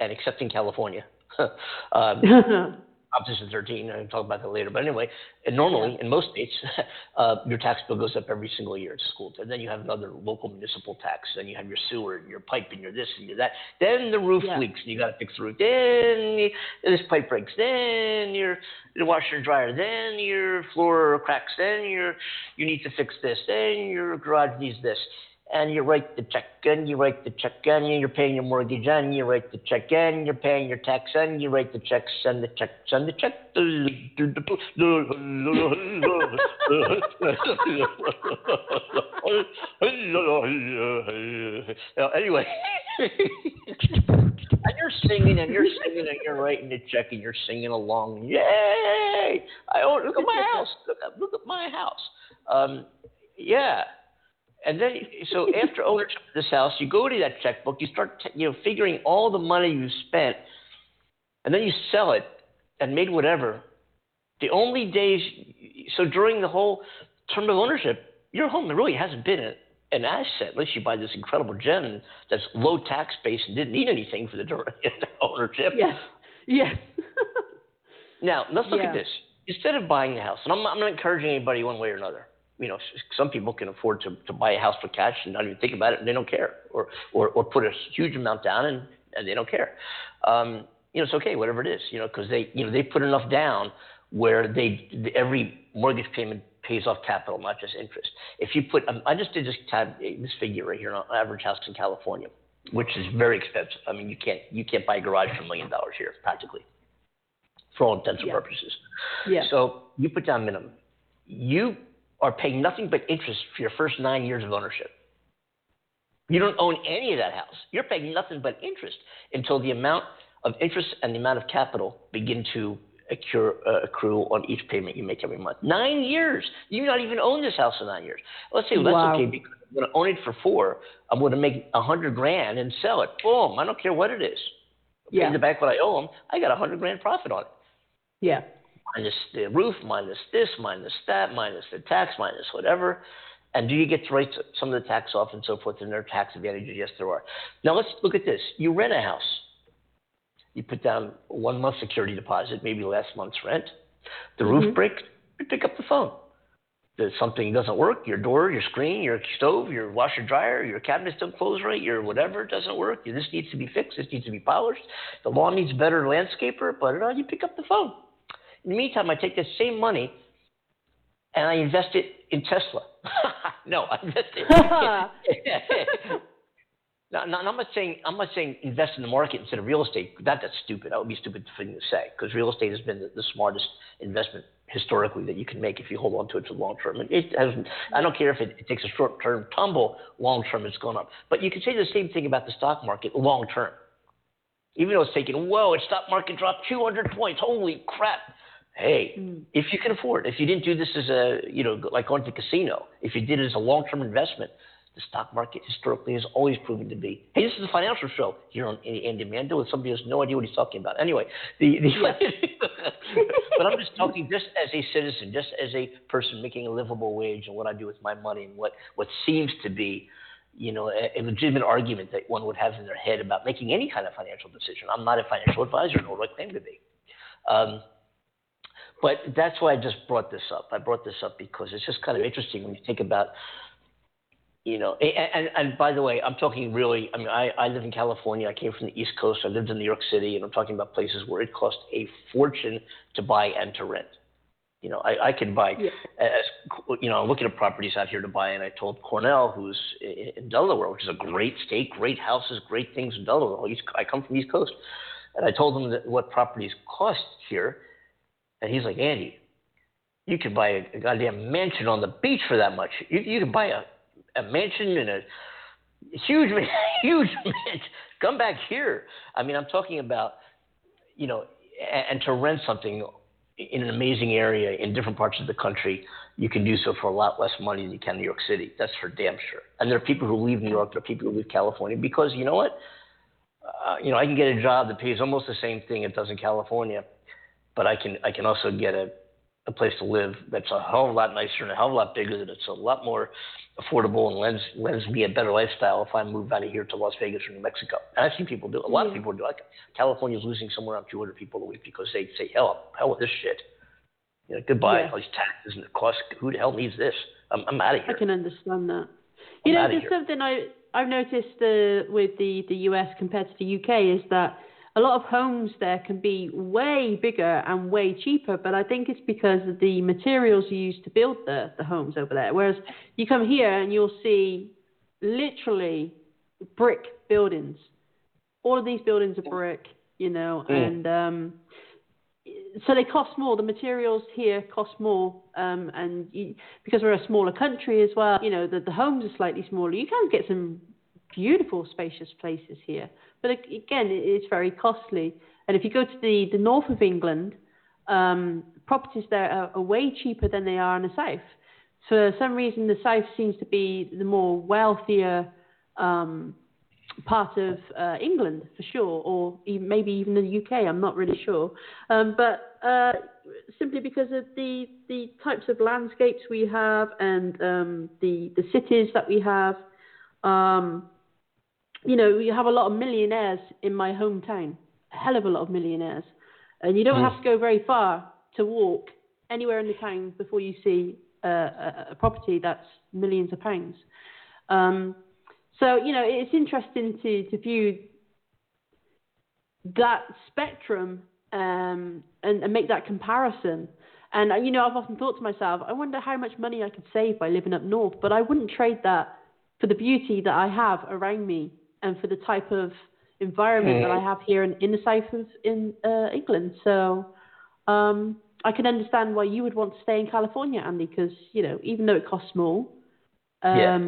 and except in California, um, Proposition 13. I can talk about that later. But anyway, and normally in most states, uh, your tax bill goes up every single year. It's school. And then you have another local municipal tax. Then you have your sewer and your pipe and your this and your that. Then the roof Yeah. leaks and you got to fix the roof. Then this pipe breaks. Then your the washer and dryer. Then your floor cracks. Then your you need to fix this. Then your garage needs this and you write the check and you write the check and you're paying your mortgage and you write the check and you're paying your tax and you write the check, send the check, send the check. Anyway, and you're singing and you're singing and you're writing the check and you're singing along. Yay! I own. Look at my house. Look at look at my house. Um, yeah. And then, so after ownership of this house, you go to that checkbook, you start, t- you know, figuring all the money you spent, and then you sell it and made whatever. The only days, so during the whole term of ownership, your home really hasn't been a, an asset unless you buy this incredible gem that's low tax base and didn't need anything for the duration of ownership. yes. Yes. Now, let's look Yeah. at this. Instead of buying a house, and I'm, I'm not encouraging anybody one way or another. You know, some people can afford to, to buy a house for cash and not even think about it, and they don't care, or or, or put a huge amount down and, and they don't care. Um, you know, it's okay, whatever it is. You know, because they you know they put enough down where they every mortgage payment pays off capital, not just interest. If you put, um, I just did this tab this figure right here on average house in California, which is very expensive. I mean, you can't you can't buy a garage for a million dollars here practically, for all intents and Yeah. purposes. Yeah. So you put down minimum. You are paying nothing but interest for your first nine years of ownership. You don't own any of that house. You're paying nothing but interest until the amount of interest and the amount of capital begin to accrue, uh, accrue on each payment you make every month. Nine years. You not even own this house in nine years. Let's say well, that's Wow. okay because I'm going to own it for four. I'm going to make a hundred grand and sell it. Boom. I don't care what it is. Pay Yeah. the bank what I owe them. I got a hundred grand profit on it Yeah. Minus the roof, minus this, minus that, minus the tax, minus whatever. And do you get to write some of the tax off and so forth? And there are tax advantages. Yes, there are. Now let's look at this. You rent a house. You put down one month security deposit, maybe last month's rent. The roof Mhm. breaks. You pick up the phone. There's something doesn't work. Your door, your screen, your stove, your washer dryer, your cabinets don't close right. Your whatever doesn't work. This needs to be fixed. This needs to be polished. The lawn needs better landscaper. But uh, you pick up the phone. In the meantime, I take that same money and I invest it in Tesla. no, I invest it. no, no, I'm not saying I'm not saying invest in the market instead of real estate. That that's stupid. That would be a stupid thing to say because real estate has been the, the smartest investment historically that you can make if you hold on to it for the long term. It, it has, I don't care if it, it takes a short term tumble. Long term, it's going up. But you can say the same thing about the stock market long term. Even though it's taking, whoa, its stock market dropped 200 points. Holy crap! Hey, Mm. if you can afford, if you didn't do this as a, you know, like going to the casino, if you did it as a long-term investment, the stock market historically has always proven to be. Hey, this is a financial show here on Andy Mando with somebody who has no idea what he's talking about. Anyway, the, the but I'm just talking just as a citizen, just as a person making a livable wage and what I do with my money and what, what seems to be, you know, a, a legitimate argument that one would have in their head about making any kind of financial decision. I'm not a financial advisor, nor do I claim to be. Um, but that's why I just brought this up. I brought this up because it's just kind of interesting when you think about, you know, and, and, and by the way, I'm talking really, I mean, I, I live in California. I came from the East Coast. I lived in New York City, and I'm talking about places where it costs a fortune to buy and to rent. You know, I, I could buy, Yeah. as, you know, I'm looking at properties out here to buy, and I told Cornell, who's in, in Delaware, which is a great state, great houses, great things in Delaware. East, I come from the East Coast, and I told him that what properties cost here, and he's like, Andy, you could buy a, goddamn mansion on the beach for that much. You, you could buy a, a mansion in a huge, huge mansion. Come back here. I mean, I'm talking about, you know, and, and to rent something in an amazing area in different parts of the country, you can do so for a lot less money than you can in New York City. That's for damn sure. And there are people who leave New York, there are people who leave California because you know what? Uh, you know, I can get a job that pays almost the same thing it does in California, but I can I can also get a a place to live that's a hell of a lot nicer and a hell of a lot bigger, that it's a lot more affordable and lends lends me a better lifestyle if I move out of here to Las Vegas or New Mexico. And I've seen people do. A lot of people do. Like California's losing somewhere around 200 people a week because they say, "Hell, hell with this shit." You know, goodbye. Yeah. All these taxes and the cost. Who the hell needs this? I'm, I'm out of here. I can understand that. I'm You know, there's here. something I I've noticed uh, with the the US compared to the UK is that a lot of homes there can be way bigger and way cheaper, but I think it's because of the materials used to build the the homes over there. Whereas you come here and you'll see literally brick buildings. All of these buildings are brick, you know, and um, so they cost more. The materials here cost more, um, and you, because we're a smaller country as well, you know, the, the homes are slightly smaller. You can get some beautiful, spacious places here, but again, it's very costly. And if you go to the, the north of England, um, properties there are, are way cheaper than they are in the south. For some reason, the south seems to be the more wealthier um, part of uh, England for sure, or even, maybe even the UK. I'm not really sure, um, but uh, simply because of the the types of landscapes we have and um, the the cities that we have. Um, you know, you have a lot of millionaires in my hometown, a hell of a lot of millionaires, and you don't have to go very far to walk anywhere in the town before you see uh, a, a property that's millions of pounds. Um, so you know, it's interesting to to view that spectrum um, and, and make that comparison. And you know, I've often thought to myself, I wonder how much money I could save by living up north. But I wouldn't trade that for the beauty that I have around me and for the type of environment that I have here in, in the south of in uh, England. So um, I can understand why you would want to stay in California, Andy, because you know, even though it costs more, um, Yeah.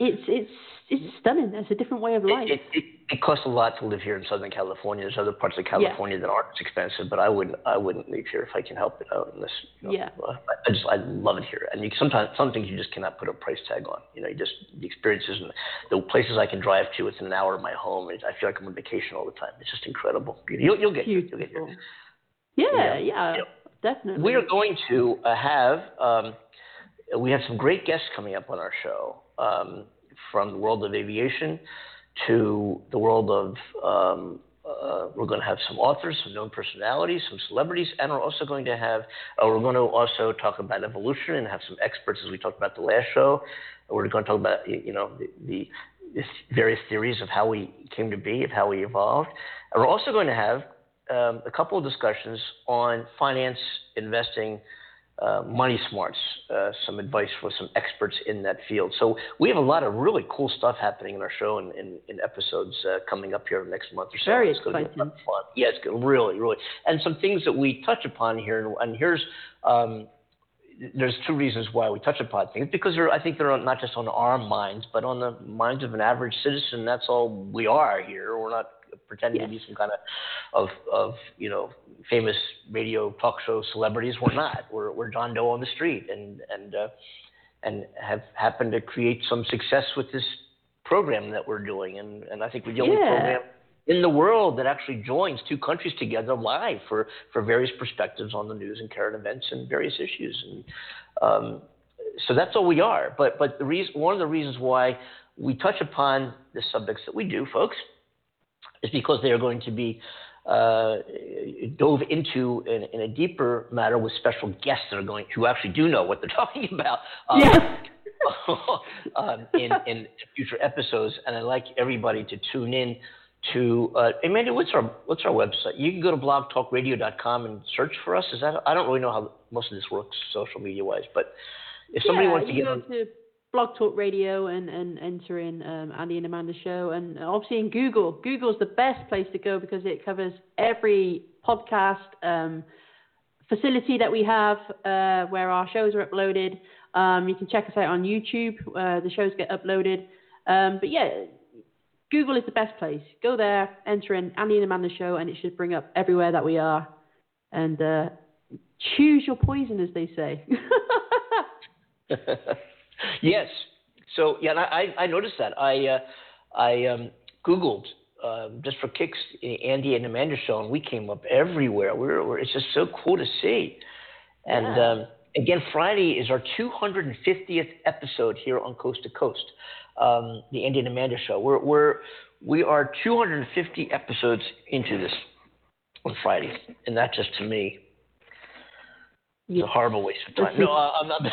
it's it's it's stunning. It's a different way of life. It, it, it costs a lot to live here in Southern California. There's other parts of California that aren't as expensive, but I wouldn't I wouldn't leave here if I can help it out. Unless you know, Yeah. uh, I, just I love it here, and you, sometimes some things you just cannot put a price tag on. You know, you just the experiences and the places I can drive to within an hour of my home. It, I feel like I'm on vacation all the time. It's just incredible. You'll, you'll get here. You'll get here. Beautiful. Yeah, yeah, Yeah. definitely. We are going to uh, have um, we have some great guests coming up on our show um, from the world of aviation to the world of um, uh, we're going to have some authors, some known personalities, some celebrities, and we're also going to have uh, we're going to also talk about evolution and have some experts as we talked about the last show. We're going to talk about you know the, the, various theories of how we came to be, of how we evolved. And we're also going to have um, a couple of discussions on finance, investing, uh, money smarts, uh, some advice for some experts in that field. So we have a lot of really cool stuff happening in our show and in, episodes uh, coming up here next month or so. Very it's be exciting. fun. Yeah, it's good, really, really, and some things that we touch upon here. And, and here's um, there's two reasons why we touch upon things because they're, I think they're not just on our minds, but on the minds of an average citizen. That's all we are here. We're not pretending to be some kind of, of, of you know, famous radio talk show celebrities. We're not. We're, we're John Doe on the street, and and uh, and have happened to create some success with this program that we're doing. And and I think we're the only Yeah. program in the world that actually joins two countries together live for, for various perspectives on the news and current events and various issues. And um, so that's all we are. But but the reason one of the reasons why we touch upon the subjects that we do, folks, is because they are going to be uh, dove into in, in a deeper matter with special guests that are going who actually do know what they're talking about. Um, Yes. um, in, in future episodes, and I'd like everybody to tune in to uh, Amanda. What's our what's our website? You can go to blogtalkradio.com and search for us. Is that I don't really know how most of this works social media wise, but if somebody yeah, wants to get on, to Blog Talk Radio and, and enter in um, Andy and Amanda show, and obviously in Google. Google's the best place to go because it covers every podcast um, facility that we have uh, where our shows are uploaded. Um, you can check us out on YouTube. Uh, the shows get uploaded. Um, but yeah, Google is the best place. Go there, enter in Andy and Amanda show, and it should bring up everywhere that we are. And uh, choose your poison, as they say. yes. So yeah, I I noticed that. I uh, I um, googled uh, just for kicks Andy and Amanda show, and we came up everywhere. We're, we're it's just so cool to see. And Yeah. um, again, Friday is our 250th episode here on Coast to Coast, um, the Andy and Amanda show. We're we're we are 250 episodes into this on Friday, and that just to me it's a horrible waste of time. No, uh, I'm not.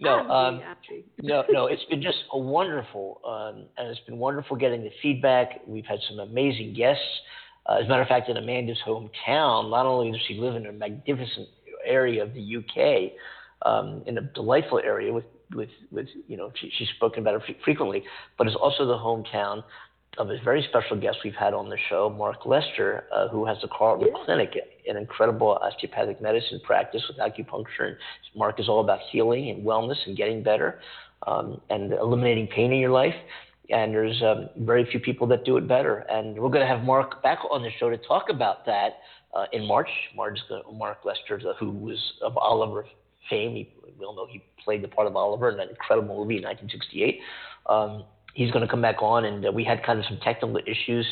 No, no, um, no, no. It's been just a wonderful, um, and it's been wonderful getting the feedback. We've had some amazing guests. Uh, as a matter of fact, in Amanda's hometown, not only does she live in a magnificent area of the UK, um, in a delightful area with, with, with you know, she, she's spoken about it frequently, but it's also the hometown of a very special guest we've had on the show, Mark Lester, uh, who has the Carlton Clinic, an incredible osteopathic medicine practice with acupuncture. And Mark is all about healing and wellness and getting better um, and eliminating pain in your life. And there's um, very few people that do it better. And we're going to have Mark back on the show to talk about that uh, in March. Mark's gonna, Mark Lester, who was of Oliver fame, he, we all know he played the part of Oliver in that incredible movie in 1968. Um, he's going to come back on, and uh, we had kind of some technical issues.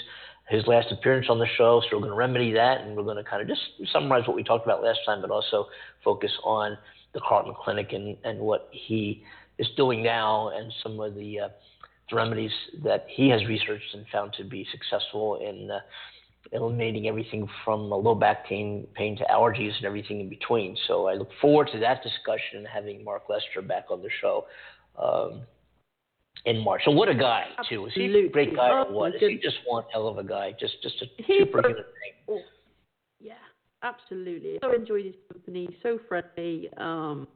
His last appearance on the show, so we're going to remedy that, and we're going to kind of just summarize what we talked about last time, but also focus on the Carlton Clinic and, and what he is doing now, and some of the, uh, the remedies that he has researched and found to be successful in uh, eliminating everything from low back pain, pain to allergies and everything in between. So I look forward to that discussion and having Mark Lester back on the show. Um, in March. So what a guy too. Is he a great guy or Oh, what? he just one hell of a guy? Just just a He- superhuman thing. Oh, yeah, absolutely. So enjoyed his company. So friendly. Um,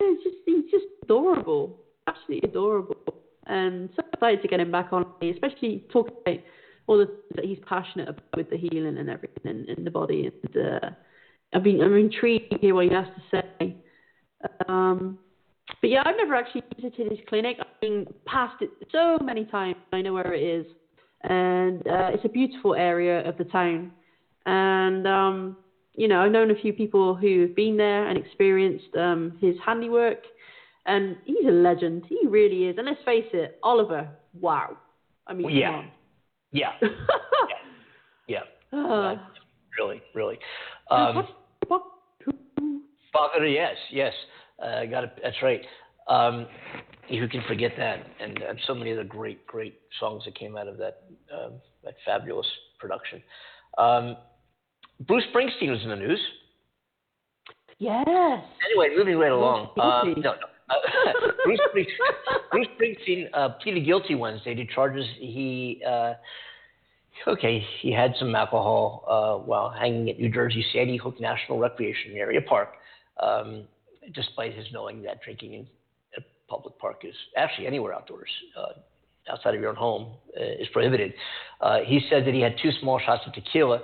it's just he's just adorable. Absolutely adorable. And so excited to get him back on, especially talking about all the things that he's passionate about with the healing and everything in, in the body. And uh, I mean, I'm intrigued to hear what he has to say. Um, but yeah, I've never actually visited his clinic. I've been past it so many times. I know where it is, and uh, it's a beautiful area of the town. And um, you know, I've known a few people who've been there and experienced um, his handiwork, and he's a legend. He really is. And let's face it, Oliver. Wow. I mean, Well, yeah. come Yeah, on. yeah, Uh, really, really. Um, what- what- Father, yes, yes. Uh, got it. That's right. Um, who can forget that? And, and so many other great, great songs that came out of that um, that fabulous production. Um, Bruce Springsteen was in the news. yes. Anyway, moving right along. Um, no, no. Uh, Bruce, Springsteen, Bruce Springsteen uh, pleaded guilty Wednesday to charges he. Uh, okay, he had some alcohol uh, while hanging at New Jersey Sandy Hook National Recreation Area Park, um, despite his knowing that drinking in a public park is actually anywhere outdoors. Uh, Outside of your own home uh, is prohibited. Uh, he said that he had two small shots of tequila.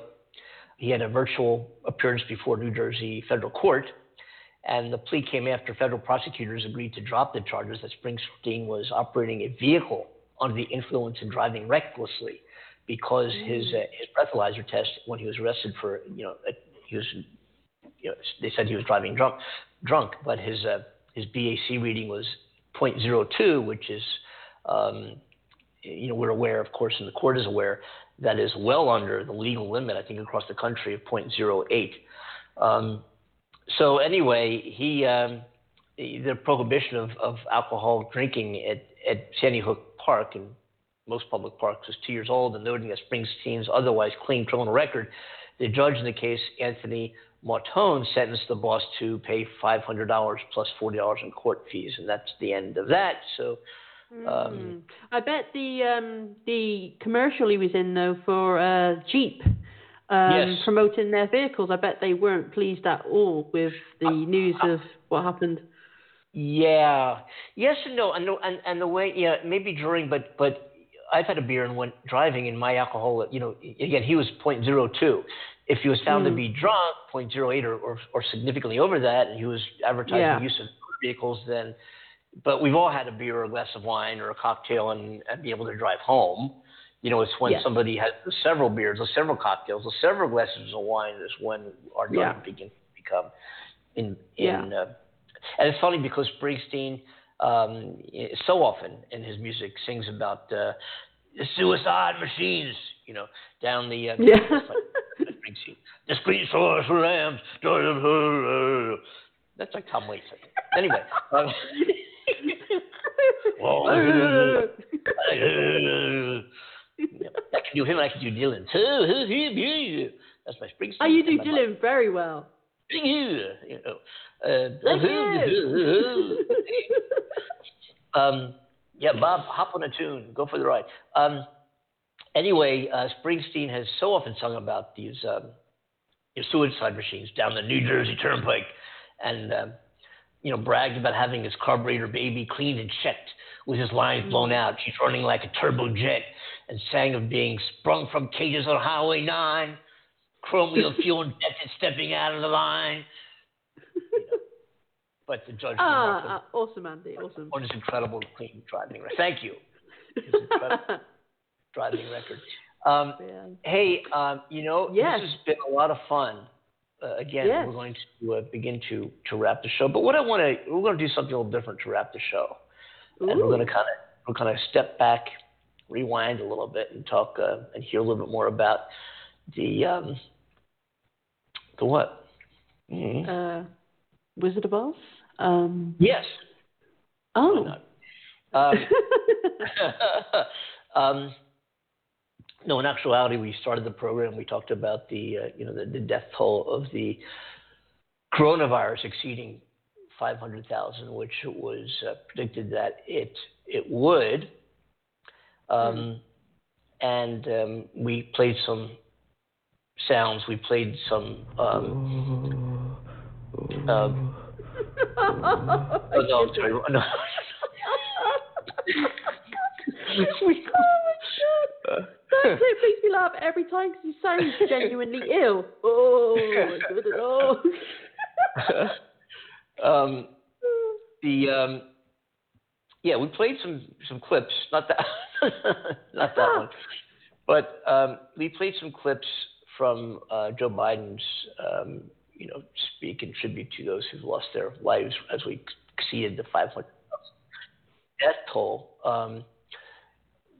He had a virtual appearance before New Jersey federal court, and the plea came after federal prosecutors agreed to drop the charges that Springsteen was operating a vehicle under the influence and driving recklessly because his uh, his breathalyzer test when he was arrested for you know uh, he was you know they said he was driving drunk drunk but his uh, his BAC reading was 0.02 which is um, you know we're aware of course and the court is aware that is well under the legal limit I think across the country of 0.08 um, so anyway, he um, the prohibition of, of alcohol drinking at, at Sandy Hook Park and most public parks was two years old, and noting that Springsteen's otherwise clean criminal record, the judge in the case, Anthony Mautone, sentenced the boss to pay $500 plus $40 in court fees, and that's the end of that. So Um, I bet the um, the commercial he was in though for uh, Jeep um, Yes. promoting their vehicles, I bet they weren't pleased at all with the news of what happened. Yeah. Yes and no. And the, and, and the way, yeah, maybe during, but but I've had a beer and went driving, and my alcohol, you know, again, he was .02. If he was found to Mm. be drunk, .08 or, or or significantly over that, and he was advertising Yeah. use of vehicles, then. But we've all had a beer or a glass of wine or a cocktail and, and be able to drive home. You know, it's when Yes. somebody has several beers or several cocktails or several glasses of wine is when our Yeah. driving begin to become in Yeah. uh, and it's funny because Springsteen, um, so often in his music, sings about uh, the suicide machines. You know, down the uh, Yeah. Springsteen, the streets are slams. That's like Tom Waits. I think. Anyway. Um, yeah, I can do him. I can do Dylan too. That's my Springsteen. oh, you do and my- Dylan very well. you know, uh, um, yeah, Bob, hop on a tune, go for the ride. Um, anyway, uh, Springsteen has so often sung about these um, these suicide machines down the New Jersey Turnpike, and um, you know, bragged about having his carburetor baby cleaned and checked with his lines blown out. She's running like a turbojet, and sang of being sprung from cages on Highway 9, chrome wheel fuel injected, stepping out of the line. You know, but the judge ah, ah, awesome, Andy. Awesome. on his incredible clean driving record. Thank you. Driving record. Um, Yeah. hey, um, you know, Yes. this has been a lot of fun. Uh, again, Yes. we're going to uh, begin to, to wrap the show. But what I want to, we're going to do something a little different to wrap the show. And we're going to kind of, we're kind of step back, rewind a little bit, and talk uh, and hear a little bit more about the, um, the what? Mhm. Uh, Wizard of Oz. Um, yes. oh. Um, um, no, in actuality, we started the program. We talked about the uh, you know the, the death toll of the coronavirus exceeding 500,000, which was uh, predicted that it it would. Um, And um, we played some sounds. We played some. Um, um, oh, no, I'm sorry. No. oh my god! Clip makes me laugh every time because he sounds genuinely ill. Oh! Oh. um, the um, yeah, we played some some clips. Not that not that one, but um, we played some clips from uh, Joe Biden's um, you know speak in tribute to those who've lost their lives as we exceeded the 500 death toll. Um,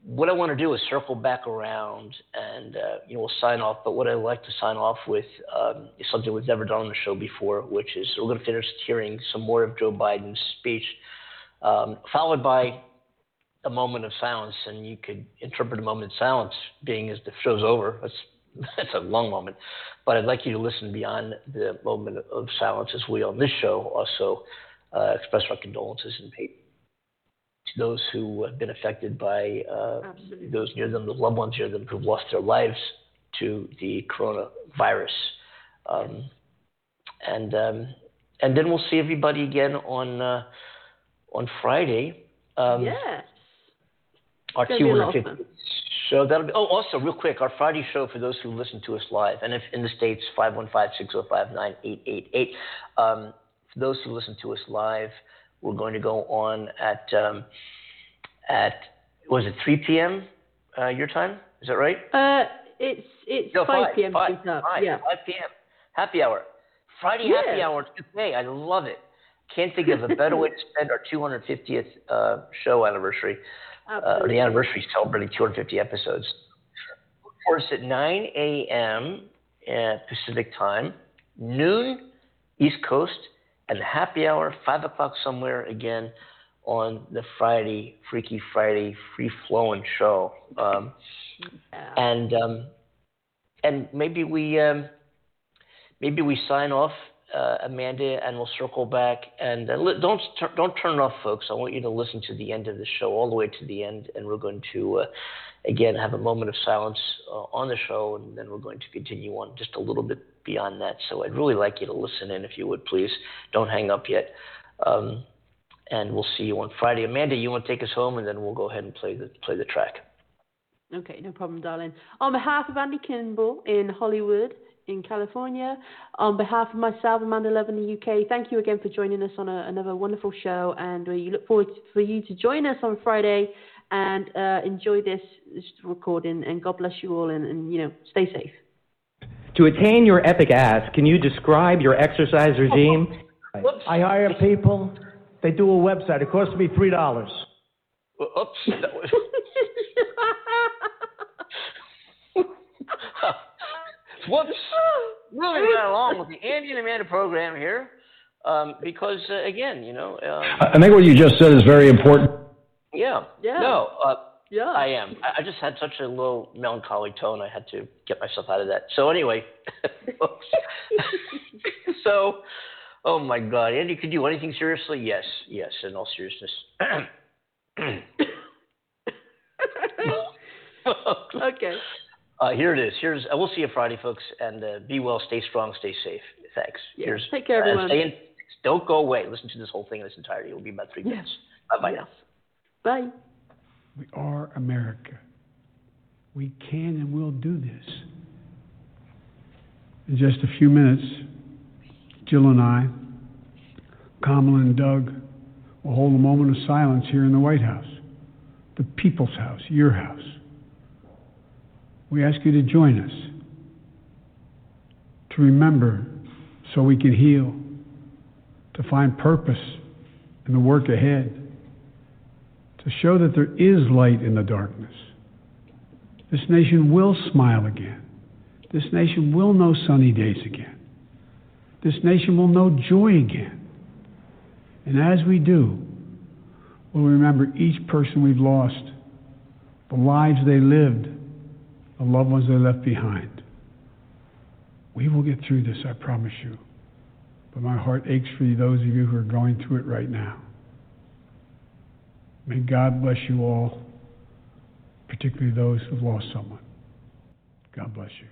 what I want to do is circle back around and uh, you know we'll sign off. But what I'd like to sign off with um, is something we've never done on the show before, which is we're going to finish hearing some more of Joe Biden's speech, um, followed by a moment of silence. And you could interpret a moment of silence being as the show's over. That's that's a long moment, but I'd like you to listen beyond the moment of silence as we on this show also uh, express our condolences and pay those who have been affected by uh, those near them, the loved ones near them who've lost their lives to the coronavirus. Um, and um, and then we'll see everybody again on uh, on Friday. Um, yes. our It's gonna be a lot of 250 show. That'll be. Oh, also, real quick, our Friday show for those who listen to us live, and if in the states, 515-605-9888. Um, for those who listen to us live, we're going to go on at um, at was it 3 p.m. Uh, your time? Is that right? Uh, it's it's No, 5 p.m. Five, five, Yeah. 5 p.m. Happy hour. Friday Yeah. happy hour today. I love it. Can't think of a better way to spend our 250th uh, show anniversary, uh, or the anniversary celebrating 250 episodes. Of course, at 9 a.m. Uh, Pacific time, noon East Coast, and happy hour, 5 o'clock somewhere again on the Friday, Freaky Friday, free flowing show. Um, Yeah. and um, and maybe we um, maybe we sign off uh, Amanda, and we'll circle back. And uh, li- don't tur- don't turn off, folks. I want you to listen to the end of the show, all the way to the end, and we're going to uh, again have a moment of silence uh, on the show, and then we're going to continue on just a little bit beyond that. So I'd really like you to listen in, if you would, please. Don't hang up yet. Um, and we'll see you on Friday. Amanda, you want to take us home, and then we'll go ahead and play the play the track. Okay, no problem, darling. On behalf of Andy Kimball in Hollywood, in California, on behalf of myself, Amanda Love in the UK, thank you again for joining us on a, another wonderful show, and we look forward to, for you to join us on Friday and uh, enjoy this, this recording. And God bless you all, and, and you know, stay safe. To attain your epic ass, can you describe your exercise regime? I hire people, they do a website, it costs me three dollars. Oops. That was... Whoops. Moving right along with the Andy and Amanda program here, um, because uh, again, you know, um, I think what you just said is very important. yeah, Yeah. no, uh, Yeah. I am. I, I just had such a low melancholy tone. I had to get myself out of that. So anyway, folks. so, oh my God, Andy, could you do anything seriously? Yes, yes. In all seriousness. okay. Uh, here it is. Here's. Uh, we'll see you Friday, folks, and uh, be well, stay strong, stay safe. Thanks. Yeah. Here's. Take care, uh, everyone. stay in, don't go away. Listen to this whole thing in its entirety. It will be about three minutes. Yes. Bye bye now. Bye. We are America. We can and will do this. In just a few minutes, Jill and I, Kamala and Doug, will hold a moment of silence here in the White House, the people's house, your house. We ask you to join us, to remember so we can heal, to find purpose in the work ahead to show that there is light in the darkness. This nation will smile again. This nation will know sunny days again. This nation will know joy again. And as we do, we'll remember each person we've lost, the lives they lived, the loved ones they left behind. We will get through this, I promise you. But my heart aches for you, those of you who are going through it right now. May God bless you all, particularly those who've lost someone. God bless you.